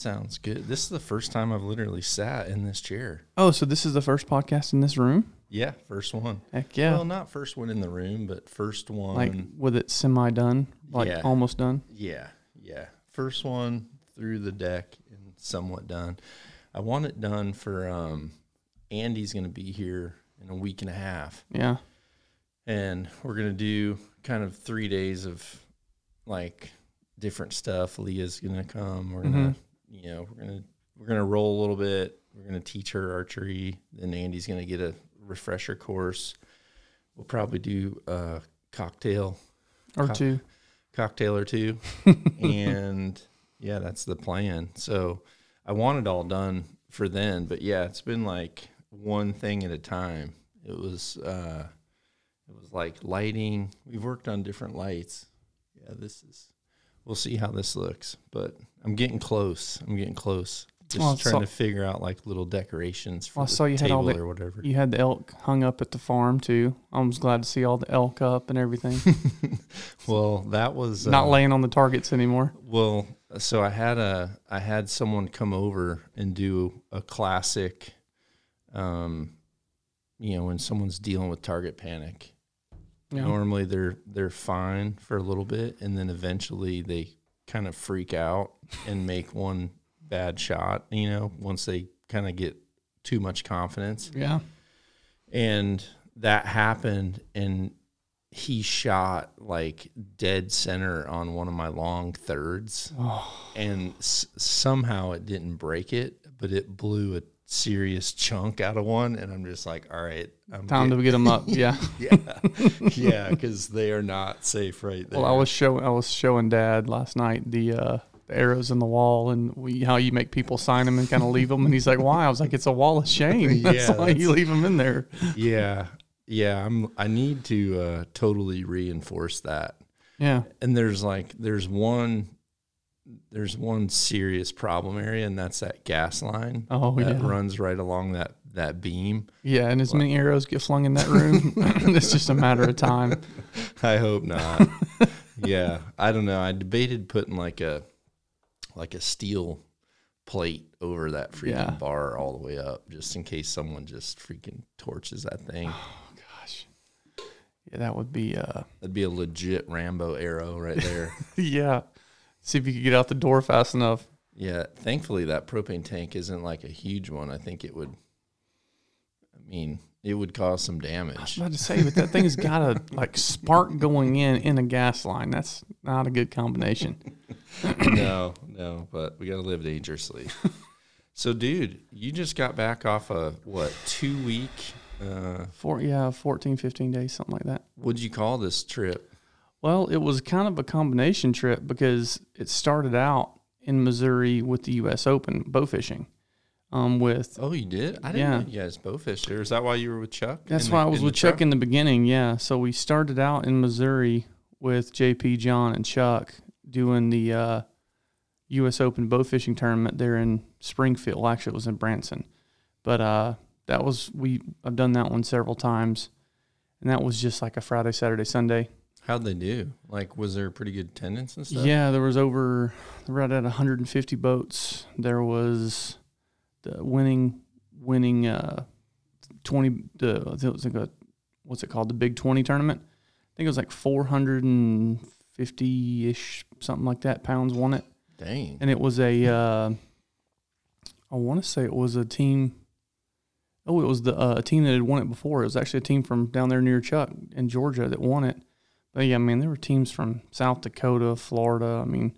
sounds good. This is the first time I've literally sat in this chair. Oh, so this is the first podcast in this room? Yeah, first one. Heck yeah. Well, not first one in the room, but first one. like with it semi done, like Yeah. almost done. yeah, yeah. First one through the deck and somewhat done. I want it done for um Andy's going to be here in a week and a half. Yeah. and we're gonna do kind of three days of like different stuff. Leah's gonna come. We're gonna, you know, we're gonna we're gonna roll a little bit. We're gonna teach her archery. Then Andy's gonna get a refresher course. We'll probably do a cocktail Or Co- two. cocktail or two, and yeah, that's the plan. So I want it all done for then, but yeah, it's been like one thing at a time. It was uh, it was like lighting. We've worked on different lights. Yeah, this is. We'll see how this looks, but I'm getting close. I'm getting close. Just Well, trying so- to figure out like little decorations for Well, I the saw you had table all the- or whatever. You had the elk hung up at the farm too. I was glad to see all the elk up and everything. well, that was Not uh, laying on the targets anymore. Well, so I had a I had someone come over and do a classic um you know, when someone's dealing with target panic. Yeah. Normally they're they're fine for a little bit and then eventually they kind of freak out and make one bad shot, you know, once they kind of get too much confidence Yeah. and that happened and he shot like dead center on one of my long thirds Oh, and s- somehow it didn't break it but it blew a serious chunk out of one and i'm just like all right i'm time to get- them up. Yeah. yeah yeah because they are not safe right there Well, I was showing I was showing Dad last night the uh, arrows in the wall and we, how you make people sign them and kind of leave them. And he's like, "Why?" I was like, "It's a wall of shame. That's Yeah, why you leave them in there." yeah yeah i'm i need to uh totally reinforce that Yeah. and there's like there's one there's one serious problem area and that's that gas line Oh that yeah. runs right along that that beam Yeah, and as many arrows get flung in that room, it's just a matter of time. i hope not yeah i don't know i debated putting like a like a steel plate over that freaking Yeah. bar all the way up just in case someone just freaking torches that thing Oh Gosh, yeah, that would be. uh that'd be a legit rambo arrow right there Yeah, see if you could get out the door fast enough. Yeah, thankfully that propane tank isn't like a huge one. I think it would. I mean, it would cause some damage. I was about to say, but that thing's got a like spark going in in a gas line. That's not a good combination. no, no, but we got to live dangerously. so, dude, you just got back off a what two week? Uh, Four, yeah, 14, 15 days, something like that. what'd you call this trip? Well, it was kind of a combination trip because it started out in Missouri with the U.S. Open bow fishing. Um, with Oh, you did? I didn't Yeah. know you guys bow fished Is that why you were with Chuck? That's why the- I was with Chuck truck? in the beginning. Yeah. So we started out in Missouri with JP, John, and Chuck doing the uh, U.S. Open bow fishing tournament there in Springfield. Well, actually, it was in Branson, but uh, that was we. I've done that one several times, and that was just like a Friday, Saturday, Sunday. How'd they do? Like, was there pretty good attendance and stuff? Yeah, there was over right at 150 boats. There was the winning winning uh 20 the I think it was like a what's it called the Big 20 tournament. I think it was like 450 ish something like that pounds won it, Dang. and it was a uh, I want to say it was a team. Oh, it was the uh, a team that had won it before. It was actually a team from down there near Chuck in Georgia that won it. But yeah, I mean, there were teams from South Dakota, Florida. I mean,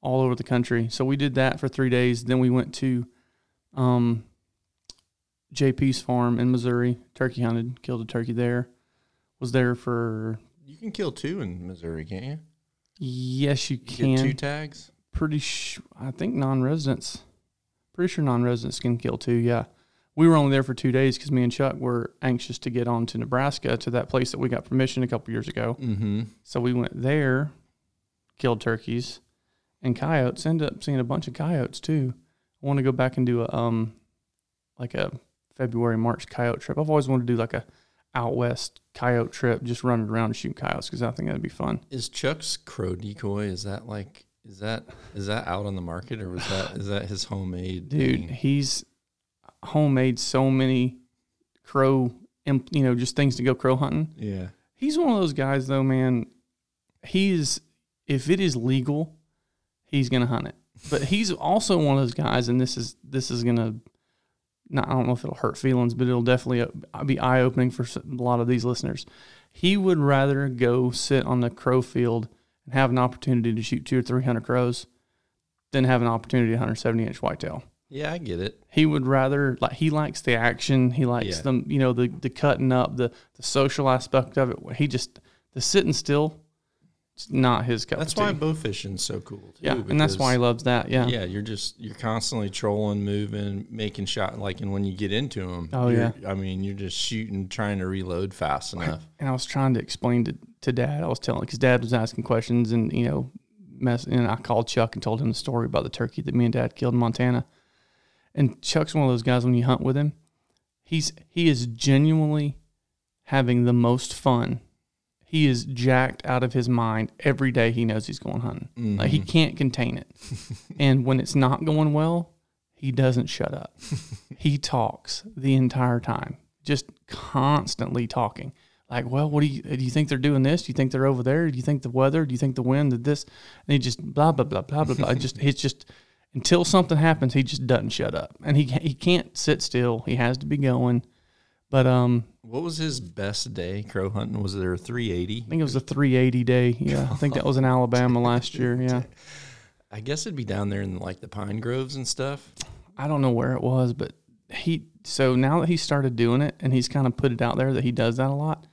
all over the country. So we did that for three days. Then we went to um, JP's farm in Missouri. Turkey hunted, killed a turkey there. Was there for You can kill two in Missouri, can't you? yes, you You can. two tags. pretty sh- I think non-residents. Pretty sure non-residents can kill two. Yeah, we were only there for two days because me and Chuck were anxious to get on to Nebraska to that place that we got permission a couple years ago. Mm-hmm. So we went there, killed turkeys and coyotes. Ended up seeing a bunch of coyotes too. I want to go back and do a um, like a February March coyote trip. I've always wanted to do like a out west coyote trip, just running around and shooting coyotes because I think that'd be fun. Is Chuck's crow decoy? Is that like? Is that is that out on the market or was that is that his homemade? Dude, thing? he's homemade so many crow, you know, just things to go crow hunting. Yeah. He's one of those guys, though, man. He's, if it is legal, he's gonna hunt it. But he's also one of those guys, and this is this is gonna, not I don't know if it'll hurt feelings, but it'll definitely uh, be eye opening for a lot of these listeners. He would rather go sit on the crow field and have an opportunity to shoot two or three hundred crows than have an opportunity to hunt a seventy inch whitetail Yeah, I get it. he would rather like he likes the action he likes Yeah. them you know the the cutting up the the social aspect of it he just the sitting still it's not his cup That's why bow fishing's so cool too. yeah and that's why he loves that yeah Yeah, you're just you're constantly trolling, moving, making shot. Like, and when you get into them, Oh, yeah. I mean, you're just shooting, trying to reload fast enough. and I was trying to explain to, to dad I was telling because dad was asking questions and you know mess and I called Chuck and told him the story about the turkey that me and dad killed in Montana and Chuck's one of those guys when you hunt with him he's he is genuinely having the most fun. He is jacked out of his mind every day he knows he's going hunting. Like he mm-hmm. can't contain it. And when it's not going well he doesn't shut up. He talks the entire time just constantly talking. Like well what do you do you think they're doing this? Do you think they're over there? Do you think the weather? Do you think the wind? Did this? And he just blah blah blah blah blah blah. Just it's just until something happens he just doesn't shut up and he he can't sit still he has to be going but um What was his best day crow hunting? Was there a 380? I think it was a 380 day yeah I think that was in Alabama last year yeah I guess it'd be down there in like the pine groves and stuff. I don't know where it was, but he so now that he started doing it and he's kind of put it out there that he does that a lot.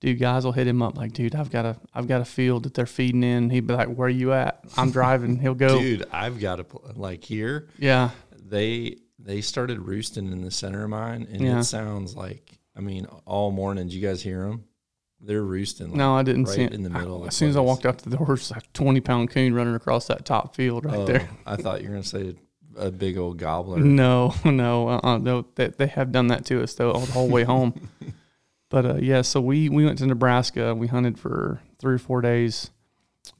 Dude, guys will hit him up like, dude, I've got a I've got a field that they're feeding in. He'd be like, where you at? I'm driving. He'll go. Dude, I've got a like here. Yeah, They they started roosting in the center of mine, and Yeah. it sounds like I mean all morning. Did you guys hear them? They're roosting. Like, no, I didn't right see it. in the middle. I- of the as soon as I walked out the door, like 20 pound coon running across that top field right Oh, there. I thought you were gonna say a big old gobbler. No, no, uh-uh, no. They, they have done that to us though all the whole way home. But uh, yeah, so we we went to Nebraska. We hunted for three or four days.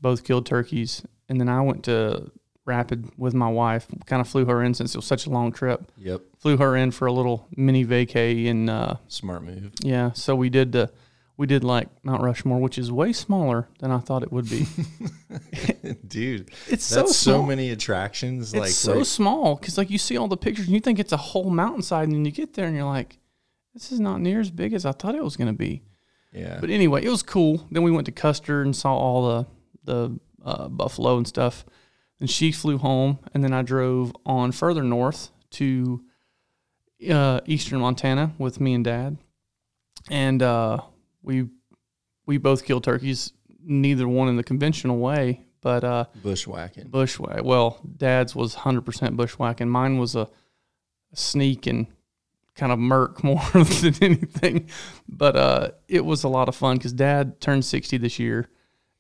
Both killed turkeys, and then I went to Rapid with my wife. Kind of flew her in since it was such a long trip. Yep, Flew her in for a little mini vacay, and uh, smart move. yeah, so we did the we did like Mount Rushmore, which is way smaller than I thought it would be. Dude, It's that's so so, many attractions. It's like so right- small because like you see all the pictures and you think it's a whole mountainside, and then you get there and you're like, this is not near as big as I thought it was going to be. yeah. But anyway, it was cool. Then we went to Custer and saw all the the uh, buffalo and stuff. And she flew home, and then I drove on further north to uh, eastern Montana with me and Dad, and uh, we we both killed turkeys. Neither one in the conventional way, but uh, bushwhacking. bushwhack. Well, Dad's was hundred percent bushwhacking. Mine was a, a sneak and kind of murk more than anything. But uh, it was a lot of fun because Dad turned sixty this year,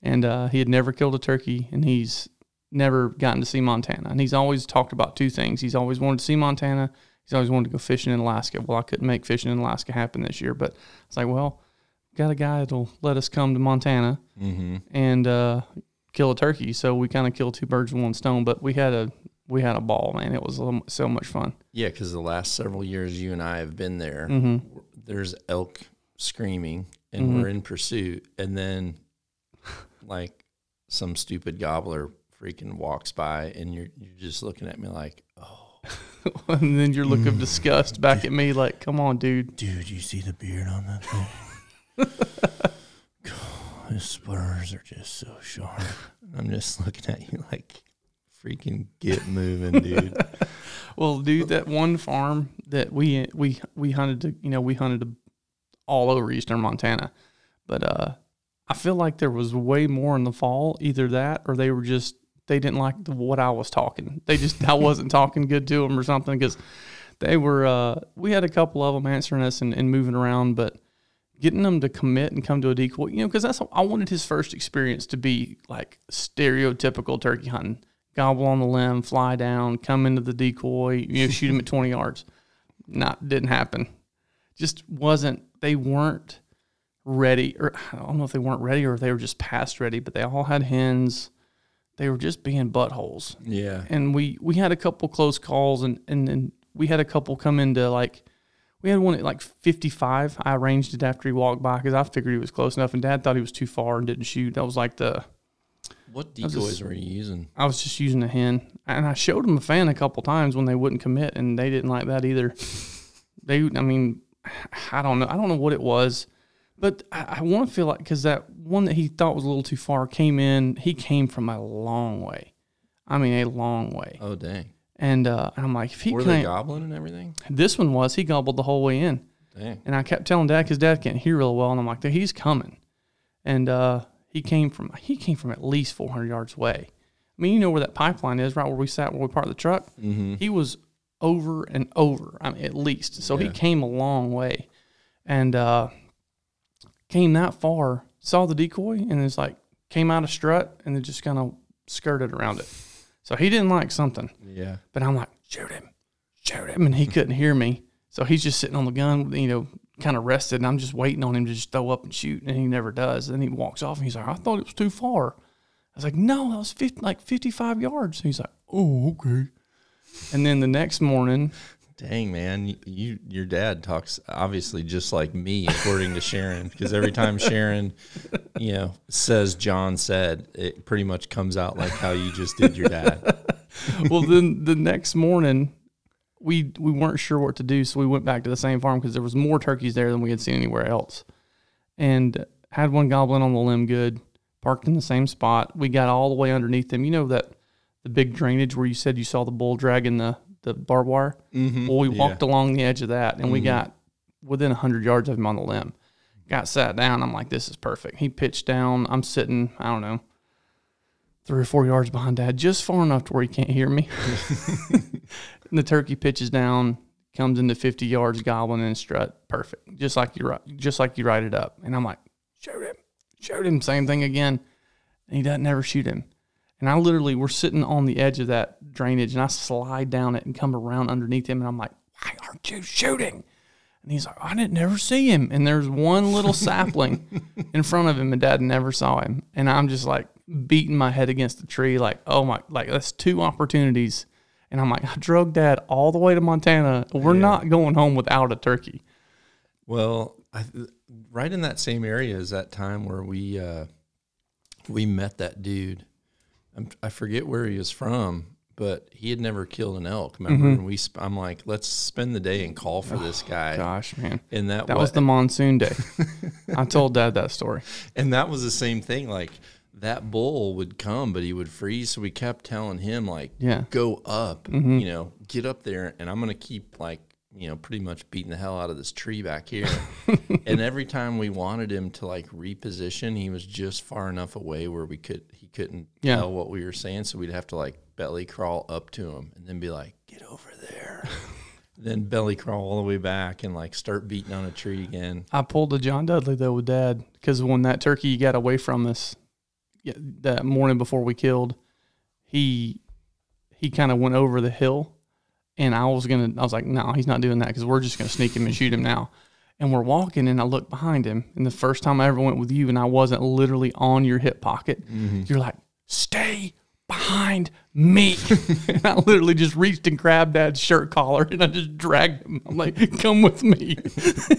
and uh, he had never killed a turkey, and he's never gotten to see Montana. And he's always talked about two things. He's always wanted to see Montana. He's always wanted to go fishing in Alaska. Well, I couldn't make fishing in Alaska happen this year, but it's like, well, got a guy that'll let us come to Montana Mm-hmm. and uh, kill a turkey. So we kind of killed two birds with one stone. But we had a we had a ball, man. It was so much fun. Yeah, because the last several years you and I have been there. Mm-hmm. There's elk screaming, and Mhm. we're in pursuit, and then like some stupid gobbler freaking walks by, and you're you're just looking at me like, oh, and then your look of disgust back at me, like, "Come on, dude." dude, you see the beard on that thing? God, his spurs are just so sharp. I'm just looking at you like, freaking get moving, dude. Well, dude, that one farm that we we we hunted to, you know, we hunted all over eastern Montana, but uh, I feel like there was way more in the fall. Either that, or they were just they didn't like the, what I was talking. They just I wasn't talking good to them or something because they were. Uh, we had a couple of them answering us and, and moving around, but getting them to commit and come to a decoy, you know, because that's I wanted his first experience to be like stereotypical turkey hunting. Gobble on the limb, fly down, come into the decoy, you know, shoot him at twenty yards. Not didn't happen. Just wasn't. They weren't ready, or I don't know if they weren't ready or if they were just past ready. But they all had hens. They were just being buttholes Yeah. and we we had a couple close calls and and then we had a couple come into like we had one at like 55 i arranged it after he walked by because i figured he was close enough and dad thought he was too far and didn't shoot that was like the What decoys just- were you using? i was just using a hen and i showed him a fan a couple times when they wouldn't commit and they didn't like that either they i mean i don't know i don't know what it was but i, I want to feel like because that one that he thought was a little too far came in he came from a long way i mean a long way Oh dang. and uh, I'm like, if he Were they gobbling and everything? this one was he gobbled the whole way in, Dang. and I kept telling Dad because Dad can't hear real well, and I'm like, he's coming, and uh, he came from he came from at least 400 yards away. I mean, you know where that pipeline is, right where we sat, where we parked the truck. Mm-hmm. He was over and over, I mean, at least. So he came a long way, and uh, came that far, saw the decoy, and it's like came out of strut, and then just kind of skirted around it. So he didn't like something. Yeah. But I'm like, shoot him, shoot him. And he couldn't hear me. So he's just sitting on the gun, you know, kind of rested. And I'm just waiting on him to just throw up and shoot. And he never does. And he walks off and he's like, I thought it was too far. I was like, no, that was 50, like 55 yards. He's like, oh, okay. And then the next morning, Dang man, you your dad talks obviously just like me, according to Sharon, because every time Sharon, you know, says John said, it pretty much comes out like how you just did your dad. well, then the next morning, we we weren't sure what to do, so we went back to the same farm because there was more turkeys there than we had seen anywhere else, and had one goblin on the limb good, parked in the same spot. We got all the way underneath them. You know that the big drainage where you said you saw the bull dragging the the barbed wire. Mm-hmm. Well, we walked along the edge of that, and we got within hundred yards of him on the limb. Got sat down. I'm like, this is perfect. He pitched down. I'm sitting. I don't know. Three or four yards behind dad, just far enough to where he can't hear me. the turkey pitches down, comes into 50 yards, gobbling and strut, perfect, just like you just like you write it up. And I'm like, shoot him, shoot him, same thing again. And he doesn't ever shoot him. And I literally, we're sitting on the edge of that drainage, and I slide down it and come around underneath him, and I'm like, why aren't you shooting? And he's like, I didn't never see him. And there's one little sapling in front of him, and dad never saw him. And I'm just like beating my head against the tree, like, oh my, like that's two opportunities. And I'm like, I drug dad all the way to Montana. We're Yeah. not going home without a turkey. Well, I, right in that same area is that time where we uh, we met that dude. I'm, I forget where he was from, but he had never killed an elk. Remember? And we, sp- I'm like, let's spend the day and call for this guy. Gosh, man. And that, That wa- was the monsoon day. I told dad that story. and that was the same thing. Like that bull would come, but he would freeze. So we kept telling him like, Yeah. go up, mm-hmm. you know, get up there, and I'm gonna keep like, you know, pretty much beating the hell out of this tree back here. and every time we wanted him to like reposition, he was just far enough away where we could he couldn't Yeah. tell what we were saying. So we'd have to like belly crawl up to him and then be like, get over there. then belly crawl all the way back and like start beating on a tree again. I pulled a John Dudley though with Dad because when that turkey got away from us yeah, that morning before we killed, he he kind of went over the hill, and I was gonna I was like, no, he's not doing that because we're just gonna sneak him and shoot him now. And we're walking, and I look behind him, and the first time I ever went with you, and I wasn't literally on your hip pocket, mm-hmm. you're like, stay behind me. and I literally just reached and grabbed Dad's shirt collar, and I just dragged him. I'm like, come with me.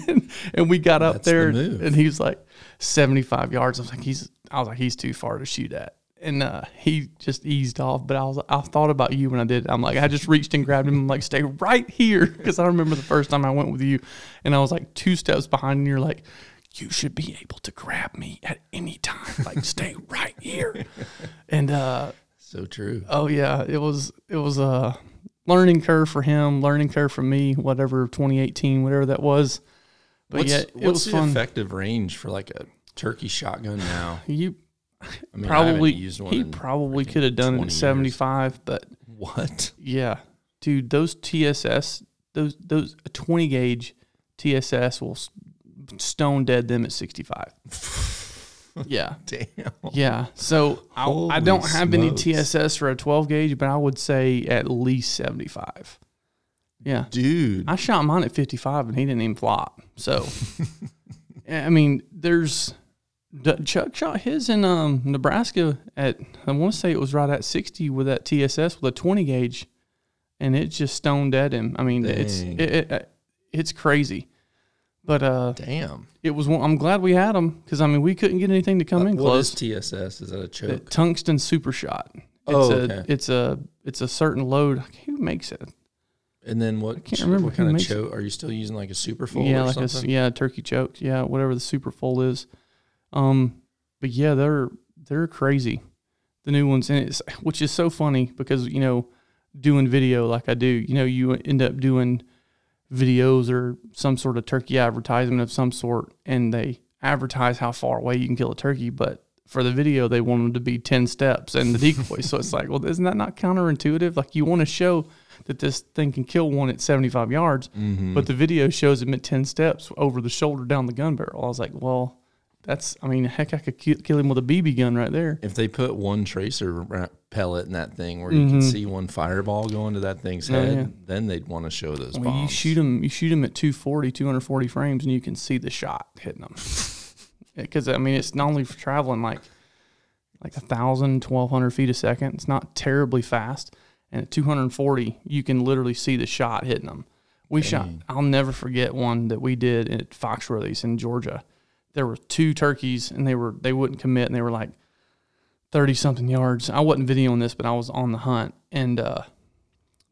and we got up That's there, move. and he's like 75 yards. I was like, he's, I was like, he's too far to shoot at. And uh, he just eased off, but I was, I thought about you when I did. it. I'm like, I just reached and grabbed him. I'm like, stay right here, because I remember the first time I went with you, and I was like two steps behind, and you're like, you should be able to grab me at any time. Like, stay right here. And uh, So true. oh yeah, it was it was a learning curve for him, learning curve for me. Whatever 2018, whatever that was. But what's yeah, it what's was the fun. effective range for like a turkey shotgun now? You I mean, I probably used one he in probably could have done it 20 at years. 75, but what? yeah, dude, those TSS those those a 20 gauge TSS will stone dead them at 65. yeah. Damn. Yeah. So I, I don't have any. TSS for a 12 gauge, but I would say at least 75. Yeah. Dude. I shot mine at 55 and he didn't even flop. So, I mean, there's Chuck shot his in um, Nebraska at, I want to say it was right at 60 with that TSS with a 20 gauge, and it just stoned at him. I mean, it's it, it, it's crazy. But uh, Damn. it was. one- I'm glad we had them because I mean we couldn't get anything to come in What close. is TSS? Is that a choke? tungsten super shot. It's Oh, a okay. it's a it's a certain load. Who makes it? And then what? can't remember What kind of it. choke? Are you still using like a super full yeah, or like a yeah turkey choke. Yeah, whatever the super full is. Um, but yeah, they're they're crazy. The new ones, and it's which is so funny because you know doing video like I do, you know, you end up doing videos or some sort of turkey advertisement of some sort, and they advertise how far away you can kill a turkey, but for the video they want them to be 10 steps and the decoy so it's like well isn't that not counterintuitive like you want to show that this thing can kill one at 75 yards Mm-hmm. but the video shows him at 10 steps over the shoulder down the gun barrel i was like well that's i mean heck i could kill him with a bb gun right there If they put one tracer pellet in that thing where you can see one fireball going to that thing's Mm-hmm. Oh, head, yeah. then they'd want to show those Well, you shoot him, you shoot him at 240, 240 frames, and you can see the shot hitting them. Because I mean, it's not only for traveling like like a thousand, twelve hundred feet a second. It's not terribly fast, and at 240, you can literally see the shot hitting them. We shot. I'll never forget one that we did at Foxworthy's in Georgia. There were two turkeys, and they were they wouldn't commit, and they were like thirty something yards. I wasn't videoing this, but I was on the hunt, and uh,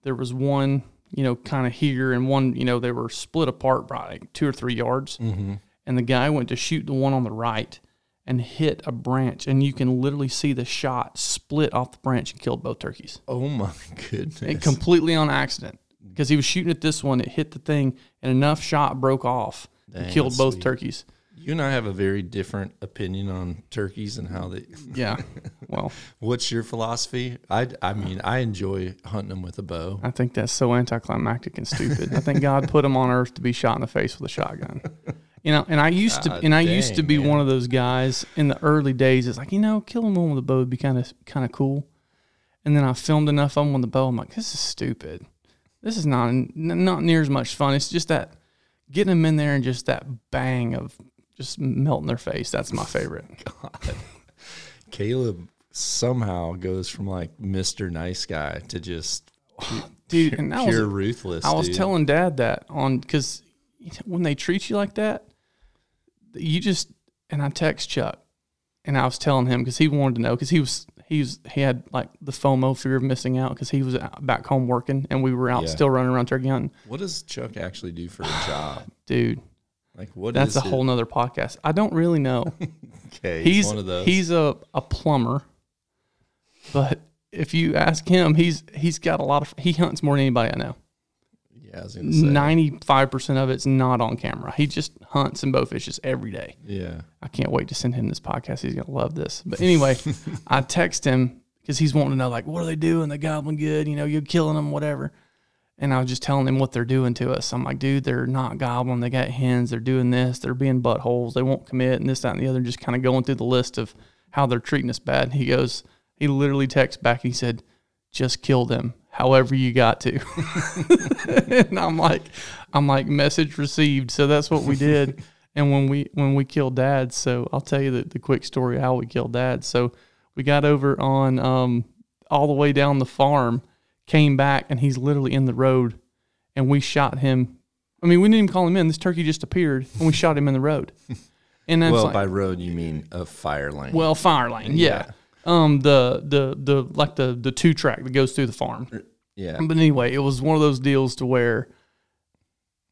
there was one, you know, kind of here, and one, you know, they were split apart by like two or three yards. Mm-hmm. And the guy went to shoot the one on the right and hit a branch, and you can literally see the shot split off the branch and killed both turkeys. Oh my goodness! And completely on accident because he was shooting at this one, it hit the thing, and enough shot broke off and killed both sweet. turkeys. you and I have a very different opinion on turkeys and how they. Yeah. Well, What's your philosophy? I, I mean, I enjoy hunting them with a bow. I think that's so anticlimactic and stupid. I think God put them on earth to be shot in the face with a shotgun. You know, and I used to, God and I used to be man. one of those guys in the early days. It's like, you know, killing one with a bow would be kind of, kind of cool. And then I filmed enough of them with the bow. I'm like, this is stupid. This is not, not near as much fun. It's just that getting them in there and just that bang of just melting their face. That's my favorite. God, Caleb somehow goes from like Mr. Nice Guy to just Dude, and that was ruthless. I was dude. telling Dad that on because when they treat you like that, you just and I text Chuck, and I was telling him because he wanted to know because he was he was he had like the FOMO fear of missing out because he was uh, back home working and we were out Yeah. still running around turkey hunting. What does Chuck actually do for a job? Dude, Like what? that's a it? whole nother podcast. I don't really know. Okay, he's one of those. he's a, a plumber, but if you ask him, he's he's got a lot of he hunts more than anybody I know. Yeah, I was gonna say. Ninety five percent of it's not on camera. He just hunts and bow fishes every day. Yeah, I can't wait to send him this podcast. He's gonna love this. But anyway, I text him because he's wanting to know like what are they doing? They gobbling good, you know, you're killing them, whatever. And I was just telling him what they're doing to us. I'm like, dude, they're not gobbling. They got hens. They're doing this. They're being buttholes. They won't commit and this, that, and the other. Just kind of going through the list of how they're treating us bad. And He goes, he literally texts back. He said, just kill them however you got to. and I'm like, I'm like, message received. So that's what we did. and when we when we killed dad, so I'll tell you the, the quick story of how we killed dad. So we got over on um all the way down the farm, came back, and he's literally in the road, and we shot him. I mean, we didn't even call him in. This turkey just appeared, and we shot him in the road. And that's well, like, by road you mean a fire lane. well, fire lane, yeah. Um, the the the like the the two track that goes through the farm. yeah, But anyway, it was one of those deals to where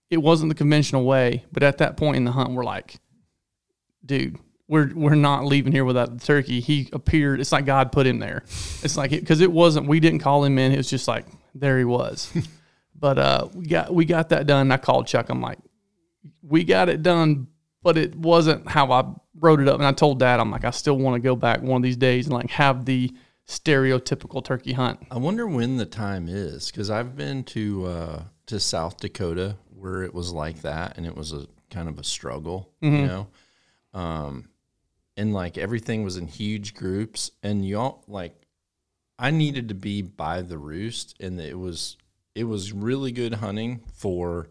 it wasn't the conventional way. But at that point in the hunt, we're like, dude, we're we're not leaving here without the turkey. He appeared. It's like God put him there. It's like because it, wasn't. We didn't call him in. It was just like there he was. but uh, we got we got that done. I called Chuck. I'm like, we got it done, but it wasn't how I wrote it up. And I told Dad, I'm like, I still want to go back one of these days and like have the stereotypical turkey hunt. I wonder when the time is because I've been to uh, to South Dakota where it was like that and it was a kind of a struggle, Mm-hmm. you know. Um and like everything was in huge groups and y'all like I needed to be by the roost and it was it was really good hunting for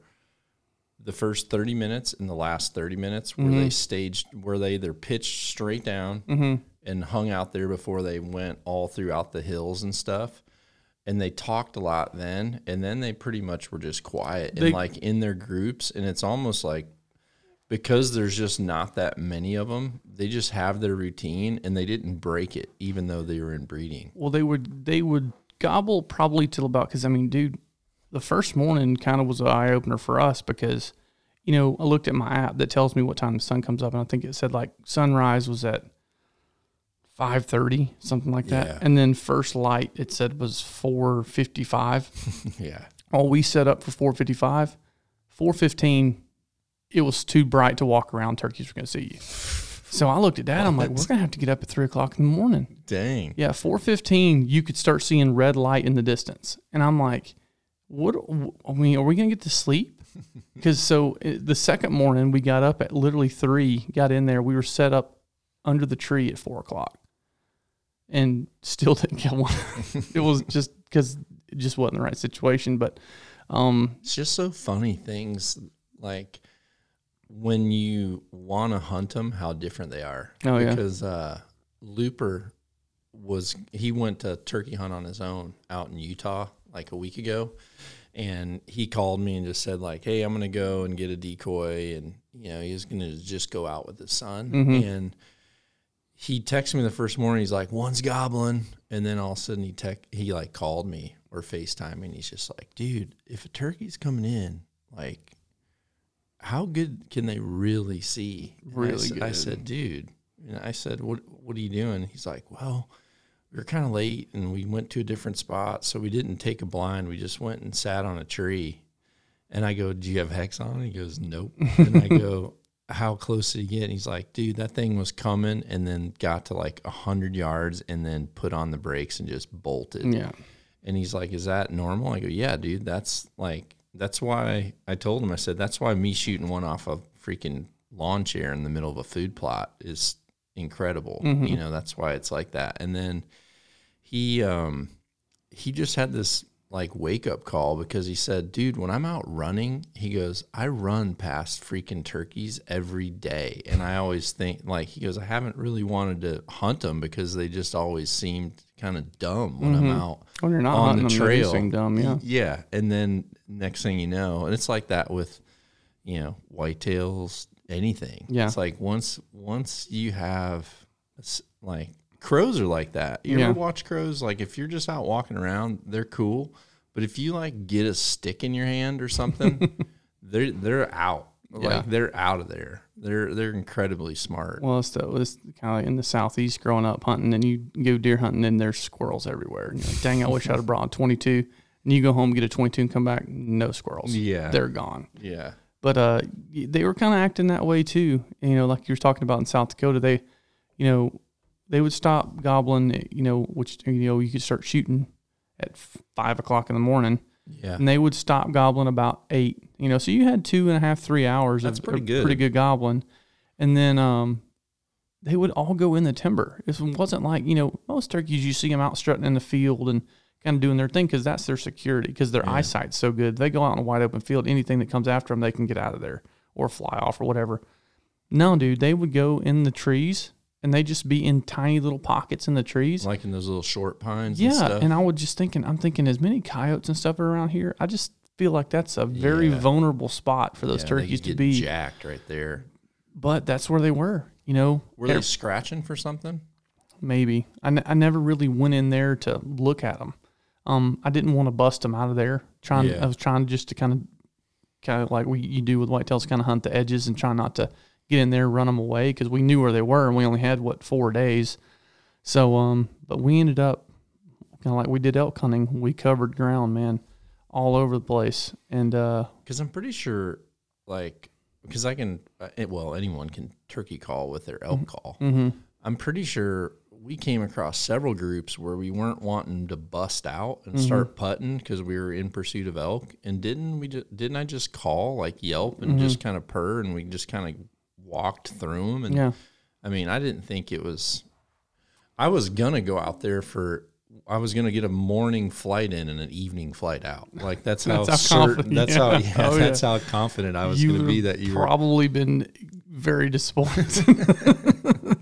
the first 30 minutes and the last 30 minutes where they mm-hmm. staged where they either pitched straight down mm-hmm. and hung out there before they went all throughout the hills and stuff. And they talked a lot then and then they pretty much were just quiet They- and like in their groups. And it's almost like because there's just not that many of them they just have their routine and they didn't break it even though they were in breeding. Well, they would they would gobble probably till about because I mean, dude, the first morning kind of was an eye opener for us because, you know, I looked at my app that tells me what time the sun comes up, and I think it said like sunrise was at five thirty, something like that, Yeah. and then first light it said was four fifty five. yeah All we set up for four fifty five, four fifteen, it was too bright to walk around. Turkeys were going to see you. So I looked at that. I'm like, we're gonna have to get up at three o'clock in the morning. dang Yeah, four fifteen, you could start seeing red light in the distance, and I'm like, "What? I mean, are we gonna get to sleep?" Because so uh, the second morning we got up at literally three, got in there, we were set up under the tree at four o'clock, and still didn't get one. it was just because it just wasn't the right situation. But um, It's just so funny things like when you want to hunt them, how different they are. Oh, yeah. Because uh, Looper was he went to turkey hunt on his own out in Utah like a week ago, and he called me and just said like, "Hey, I'm gonna go and get a decoy," and you know he's gonna just go out with his son Mm-hmm. and. He texted me the first morning. He's like, "One's gobbling," and then all of a sudden he tech he like called me or Facetime and he's just like, "Dude, if a turkey's coming in, like, how good can they really see?" And I Really said- I good. said, "Dude," and I said, "What What are you doing?" He's like, "Well, we were kind of late, and we went to a different spot, so we didn't take a blind. We just went and sat on a tree." And I go, "Do you have hex on?" He goes, "Nope." and I go, "How close did he get?" And he's like, "Dude, that thing was coming, and then got to like a hundred yards, and then put on the brakes and just bolted." yeah, And he's like, "Is that normal?" I go, "Yeah, dude. That's like that's why I told him. I said that's why me shooting one off a freaking lawn chair in the middle of a food plot is incredible. Mm-hmm. You know, that's why it's like that." And then he um he just had this like wake up call because he said, "Dude, when I'm out running, he goes, I run past freaking turkeys every day, and I always think like he goes, I haven't really wanted to hunt them because they just always seemed kind of dumb when I'm out when you're not on the them, trail. seem dumb, yeah. yeah, and then next thing you know, and it's like that with you know whitetails, anything. Yeah. it's like once once you have like crows are like that. You Yeah. ever watch crows? Like if you're just out walking around, they're cool, but if you like get a stick in your hand or something, they're they're out. Like Yeah. they're out of there. They're they're incredibly smart. Well, it's, the, it's kind of like in the southeast growing up hunting, and you go deer hunting, and there's squirrels everywhere. And you're like, dang, I wish I'd have brought a 22. And you go home, get a 22, and come back, no squirrels. Yeah. They're gone. yeah, But uh, they were kind of acting that way too. You know, like you were talking about in South Dakota, they, you know, they would stop gobbling, you know, which, you know, you could start shooting at five o'clock in the morning, yeah. and they would stop gobbling about eight. You know, so you had two and a half, three hours. That's of, pretty good. Pretty good gobbling, and then um, they would all go in the timber. It wasn't like you know most turkeys you see them out strutting in the field and kind of doing their thing because that's their security because their Yeah. eyesight's so good. They go out in a wide open field. Anything that comes after them, they can get out of there or fly off or whatever. No, dude, they would go in the trees and they just be in tiny little pockets in the trees. Like in those little short pines. and Yeah, stuff. and I was just thinking, I'm thinking, as many coyotes and stuff are around here. I just feel like that's a very Yeah. vulnerable spot for those Yeah, turkeys to be. jacked right there. But that's where they were, you know. Were they scratching for something? maybe I, n- I never really went in there to look at them. Um, I didn't want to bust them out of there. Trying, Yeah. I was trying just to kind of, kind of like we you do with whitetails, kind of hunt the edges and try not to get in there, run them away because we knew where they were and we only had what four days. So um, but we ended up kind of like we did elk hunting. We covered ground, man, all over the place, and uh, Because I'm pretty sure, like, because I can, uh, well, anyone can turkey call with their elk call. mhm. I'm pretty sure we came across several groups where we weren't wanting to bust out and start putting because we were in pursuit of elk. And didn't we? Just, didn't I just call like Yelp and just kind of purr and we just kind of walked through them? And Yeah. I mean, I didn't think it was. I was gonna go out there for. I was gonna get a morning flight in and an evening flight out. Like that's how, That's how certain. That's yeah. how. Yeah, Oh, that's how confident I was you gonna be that you were. probably been very disappointed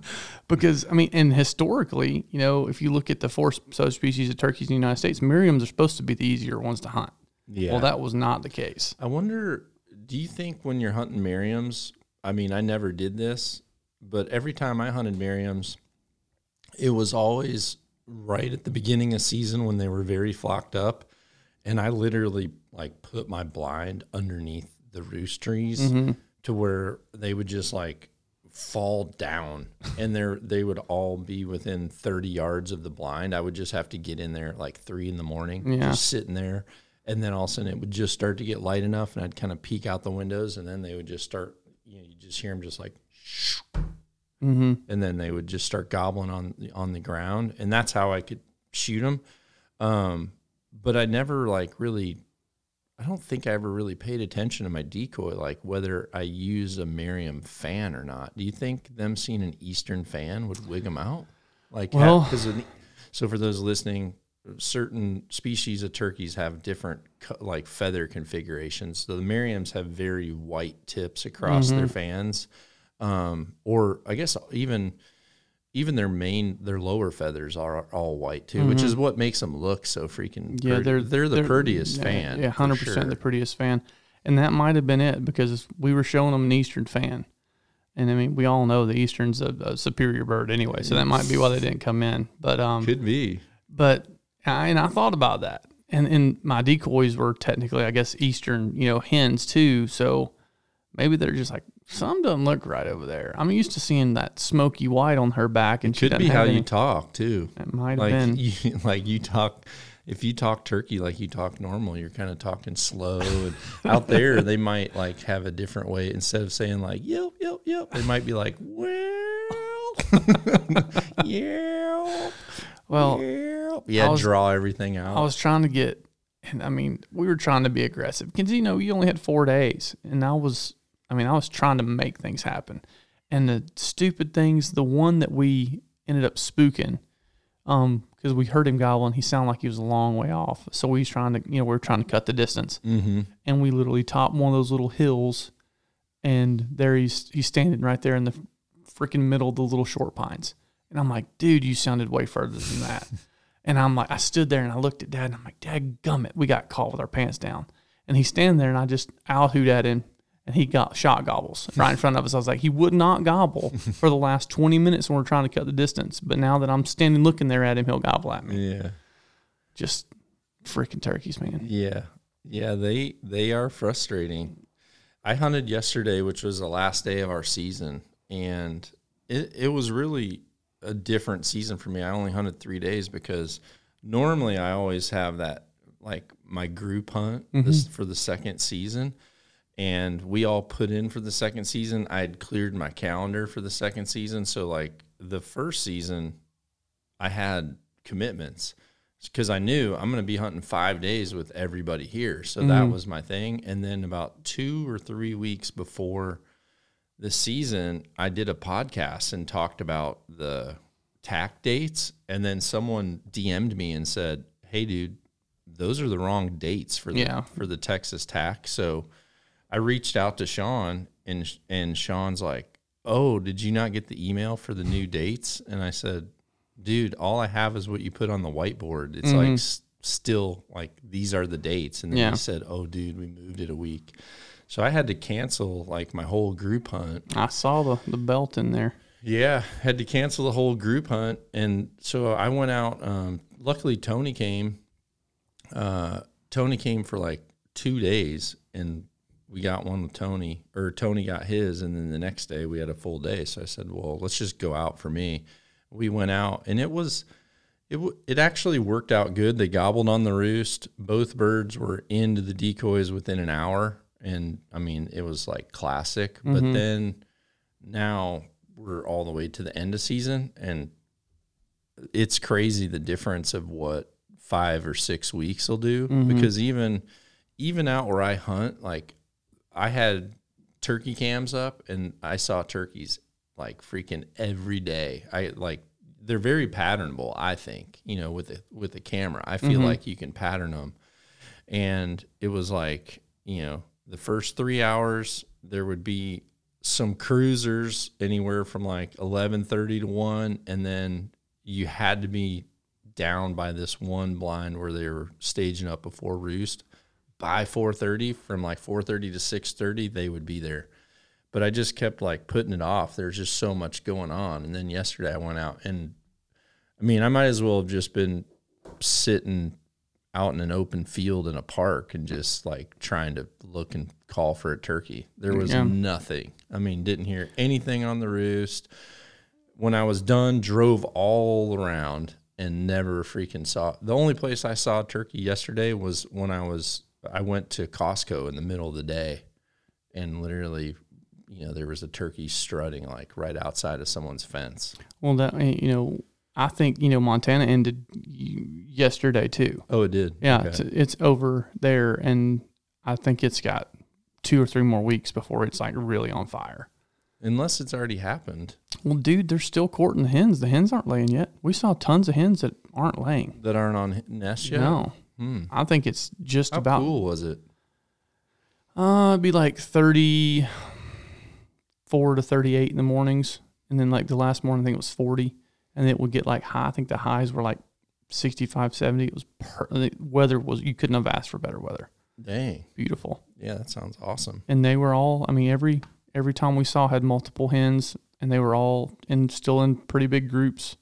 because I mean, and historically, you know, if you look at the four subspecies of turkeys in the United States, Merriam's are supposed to be the easier ones to hunt. Yeah. Well, that was not the case. I wonder, do you think when you're hunting Merriam's, I mean, I never did this, but every time I hunted Merriam's, it was always right at the beginning of season when they were very flocked up. And I literally like put my blind underneath the roost trees Mm-hmm. to where they would just like fall down and they they would all be within 30 yards of the blind. I would just have to get in there at like three in the morning, Yeah. just sitting there. And then all of a sudden it would just start to get light enough and I'd kind of peek out the windows and then they would just start, you know, you just hear them just like, Mm-hmm. and then they would just start gobbling on the, on the ground. And that's how I could shoot them. Um, but I never like really, I don't think I ever really paid attention to my decoy, like whether I use a Merriam fan or not. Do you think them seeing an Eastern fan would wig them out? Like, Well- because so for those listening, certain species of turkeys have different like feather configurations. So the Merriams have very white tips across their fans, um, or I guess even even their main their lower feathers are all white too, which is what makes them look so freaking. Mm-hmm. Yeah, pretty. they're they're the they're- prettiest yeah, fan. Yeah, hundred percent sure. the prettiest fan, and that might have been it because we were showing them an Eastern fan, and I mean we all know the Eastern's a, a superior bird anyway, so that might be why they didn't come in. But um, Could be. but I, and I thought about that, and and my decoys were technically I guess Eastern, you know, hens too. So maybe they're just like some doesn't look right over there. I'm used to seeing that smoky white on her back, and she Could be have how any- you talk too. It might have Like been. you, like you talk. If you talk turkey like you talk normal, you're kind of talking slow. And out there, they might like have a different way. Instead of saying like yelp yelp yelp, they might be like well yelp well, yelp. Yeah, was- draw everything out. I was trying to get, and I mean, we were trying to be aggressive because you know you only had four days, and I was, I mean, I was trying to make things happen, and the stupid things, the one that we ended up spooking, um, because we heard him gobbling, he sounded like he was a long way off, so we was trying to, you know, we were trying to cut the distance, mm-hmm. and we literally topped one of those little hills, and there he's he's standing right there in the freaking middle of the little short pines, and I'm like, dude, you sounded way further than that. And I'm like, I stood there and I looked at dad and I'm like, Dad, gummit, we got caught with our pants down. And he's standing there and I just owl hoot at him and he got shot gobbles right in front of us. I was like, he would not gobble for the last 20 minutes when we're trying to cut the distance. But now that I'm standing looking there at him, he'll gobble at me. Yeah, Just freaking turkeys, man. yeah, yeah. They they are frustrating. I hunted yesterday, which was the last day of our season, and it it was really a different season for me. I only hunted three days because normally I always have that like my group hunt this mm-hmm. for the second season. And we all put in for the second season. I had cleared my calendar for the second season. So like the first season, I had commitments because I knew I'm going to be hunting five days with everybody here. So that mm-hmm. was my thing. And then about two or three weeks before the season, I did a podcast and talked about the TAC dates. And then someone DM'd me and said, Hey, dude, those are the wrong dates for the, Yeah. for the Texas TAC. So I reached out to Sean and, and Sean's like, Oh, did you not get the email for the new dates? And I said, dude, all I have is what you put on the whiteboard. It's like mm-hmm. s- still like these are the dates. And then Yeah. he said, oh, dude, we moved it a week. So I had to cancel like my whole group hunt. I saw the, the belt in there. Yeah, had to cancel the whole group hunt, and so I went out. Um, luckily, Tony came. Uh, Tony came for like two days, and we got one with Tony, or Tony got his, and then the next day we had a full day. So I said, "Well, let's just go out for me." We went out, and it was. It, w- it actually worked out good. They gobbled on the roost. Both birds were into the decoys within an hour. And I mean, it was like classic. But then now we're all the way to the end of season and it's crazy the difference of what five or six weeks will do Mhm. because even even out where I hunt, like I had turkey cams up and I saw turkeys like freaking every day. I like they're very patternable, I think, you know, with the with the camera. I feel Mhm. like you can pattern them. And it was like, you know, the first 3 hours there would be some cruisers anywhere from like 11:30 to 1 and then you had to be down by this one blind where they were staging up before roost. By 4:30 from like 4:30 to 6:30 they would be there. But I just kept like putting it off. There's just so much going on. And then yesterday I went out and I mean I might as well have just been sitting out in an open field in a park and just like trying to look and call for a turkey there was Yeah. nothing I mean didn't hear anything on the roost when I was done, drove all around and never freaking saw. The only place I saw a turkey yesterday was when I was I went to Costco in the middle of the day, and literally, you know, there was a turkey strutting like right outside of someone's fence. Well, that you know, I think you know Montana ended yesterday too. Oh, it did. Yeah, Okay. it's, it's over there, and I think it's got two or three more weeks before it's like really on fire. unless it's already happened. Well, dude, they're still courting the hens. The hens aren't laying yet. We saw tons of hens that aren't laying. That aren't on nest yet. No, Hmm. I think it's just How about. How cool was it? Uh, it'd be like thirty-four to thirty-eight in the mornings, and then like the last morning, I think it was forty, and it would get like high. I think the highs were like 65, 70. It was per- the weather was you couldn't have asked for better weather. Dang. Beautiful. Yeah, that sounds awesome. and they were all i mean every every time we saw had multiple hens and they were all in still in pretty big groups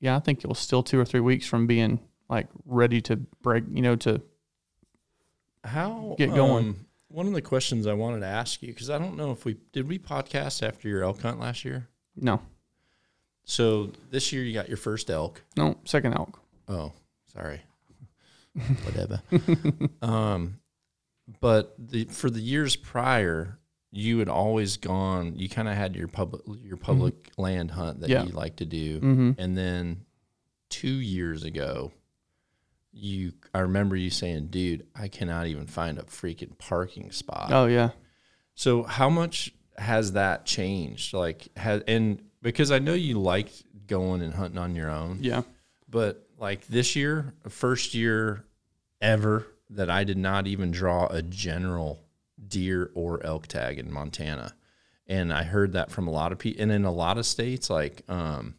yeah i think it was still two or three weeks from being like ready to break you know to How Get going. um, one of the questions I wanted to ask you because I don't know if we did we podcast after your elk hunt last year. no So this year you got your first elk. no second elk Oh, sorry. Whatever. um, but the for the years prior, you had always gone. You kind of had your public your public land hunt that Yeah. you like to do, mm-hmm. and then two years ago, you I remember you saying, "Dude, I cannot even find a freaking parking spot." oh yeah So how much has that changed? Like, has and because I know you liked going and hunting on your own, yeah but like this year, first year ever that I did not even draw a general deer or elk tag in Montana. And I heard that from a lot of people. And in a lot of states, like um,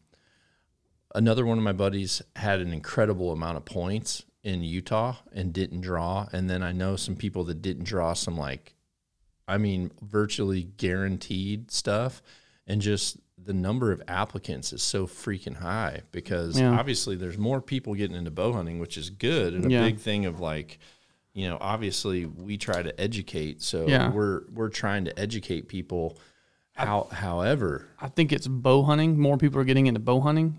another one of my buddies had an incredible amount of points in Utah and didn't draw. And then I know some people that didn't draw some, like, I mean, virtually guaranteed stuff. And just the number of applicants is so freaking high because Yeah. obviously there's more people getting into bow hunting, which is good. And a Yeah. big thing of like, you know, obviously we try to educate. So Yeah. we're we're trying to educate people. How, however, i think it's bow hunting more people are getting into bow hunting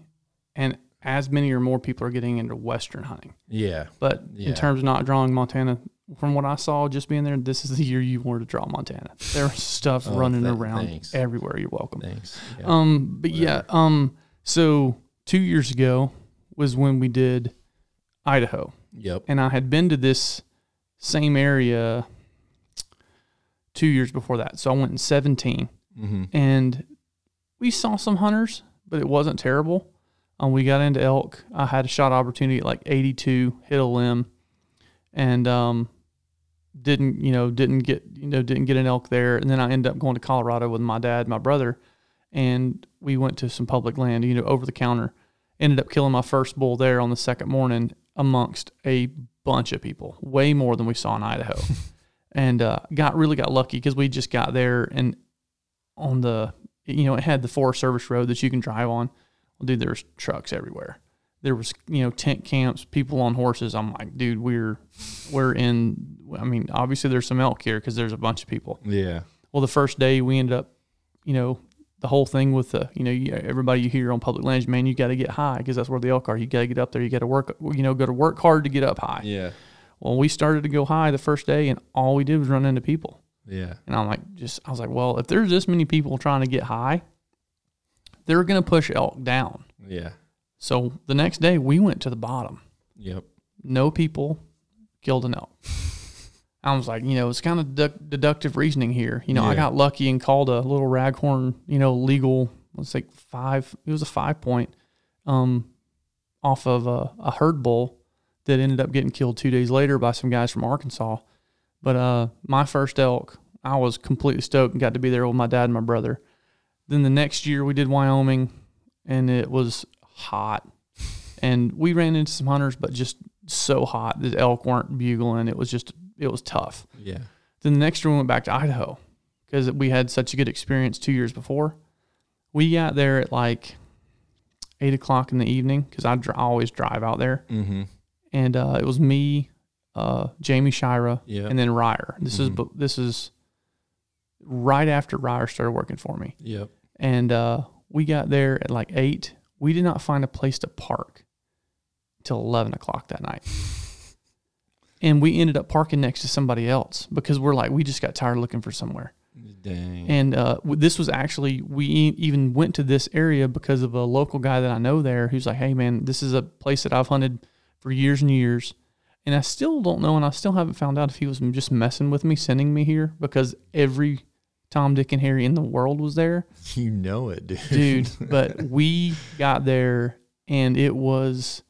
and as many or more people are getting into western hunting yeah, but in terms of not drawing montana from what i saw just being there this is the year you wanted to draw montana there was stuff Oh, running around thanks. everywhere you're welcome thanks. Yeah. Um, but yeah, um, so two years ago was when we did Idaho, yep. and I had been to this same area two years before that. So I went in 17, Mm-hmm. and we saw some hunters, but it wasn't terrible. Um, we got into elk. I had a shot opportunity at like 82, hit a limb, and um, didn't you know didn't get you know didn't get an elk there. And then I ended up going to Colorado with my dad, my brother, and we went to some public land, you know, over the counter. Ended up killing my first bull there on the second morning amongst a bunch of people, way more than we saw in Idaho. and uh, got really got lucky because we just got there and on the you know it had the Forest Service road that you can drive on. Well, dude, there's trucks everywhere. There was you know tent camps, people on horses. I'm like, dude, we're we're in. I mean, obviously there's some elk here because there's a bunch of people. Yeah. Well, the first day we ended up, you know, the whole thing with the, you know, you, everybody you hear on public lands, man, you got to get high because that's where the elk are. You got to get up there. You got to work, you know, go to work hard to get up high. Yeah. Well, we started to go high the first day, and all we did was run into people. Yeah. And I'm like, just, I was like, well, if there's this many people trying to get high, they're going to push elk down. Yeah. So the next day we went to the bottom. Yep. No people killed an elk. I was like, you know, it's kind of deduct- deductive reasoning here. You know, I got lucky and called a little raghorn, you know, legal, let's say five, it was a five point um, off of a, a herd bull that ended up getting killed two days later by some guys from Arkansas. But uh, my first elk, I was completely stoked and got to be there with my dad and my brother. Then the next year we did Wyoming and it was hot. And we ran into some hunters, but just so hot. The elk weren't bugling. It was just, it was tough. Yeah. Then the next year we went back to Idaho because we had such a good experience two years before. We got there at like eight o'clock in the evening because I, dr- I always drive out there. Mm-hmm. And uh, it was me, uh, Jamie Shira, Yeah. and then Ryer. This is Mhm. bu- this is right after Ryer started working for me. Yep. And uh, we got there at like eight. We did not find a place to park till eleven o'clock that night. And we ended up parking next to somebody else because we're like we just got tired of looking for somewhere. Dang. And uh, this was actually we even went to this area because of a local guy that I know there who's like, "Hey man, this is a place that I've hunted for years and years." And I still don't know, and I still haven't found out if he was just messing with me, sending me here because every Tom, Dick, and Harry in the world was there you know it, dude. dude. But we got there and it was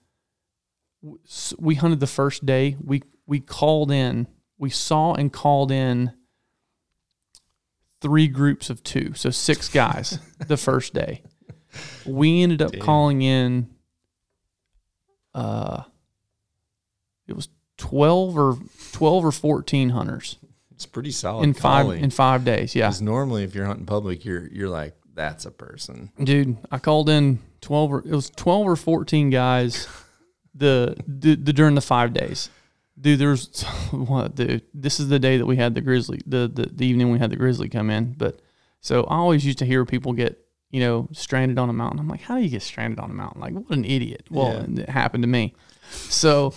we hunted the first day. We we called in. We saw and called in three groups of two, so six guys the first day. We ended up Damn. calling in uh it was 12 or 12 or 14 hunters It's pretty solid. in five calling. in 5 days. Yeah. Because normally, if you're hunting public, you're you're like, that's a person. Dude, I called in twelve or it was twelve or fourteen guys the, the, the during the five days. Dude, there's what dude. This is the day that we had the grizzly the, the the evening we had the grizzly come in. But so I always used to hear people get, you know, stranded on a mountain. I'm like, how do you get stranded on a mountain? Like what an idiot. Well, Yeah. it happened to me. So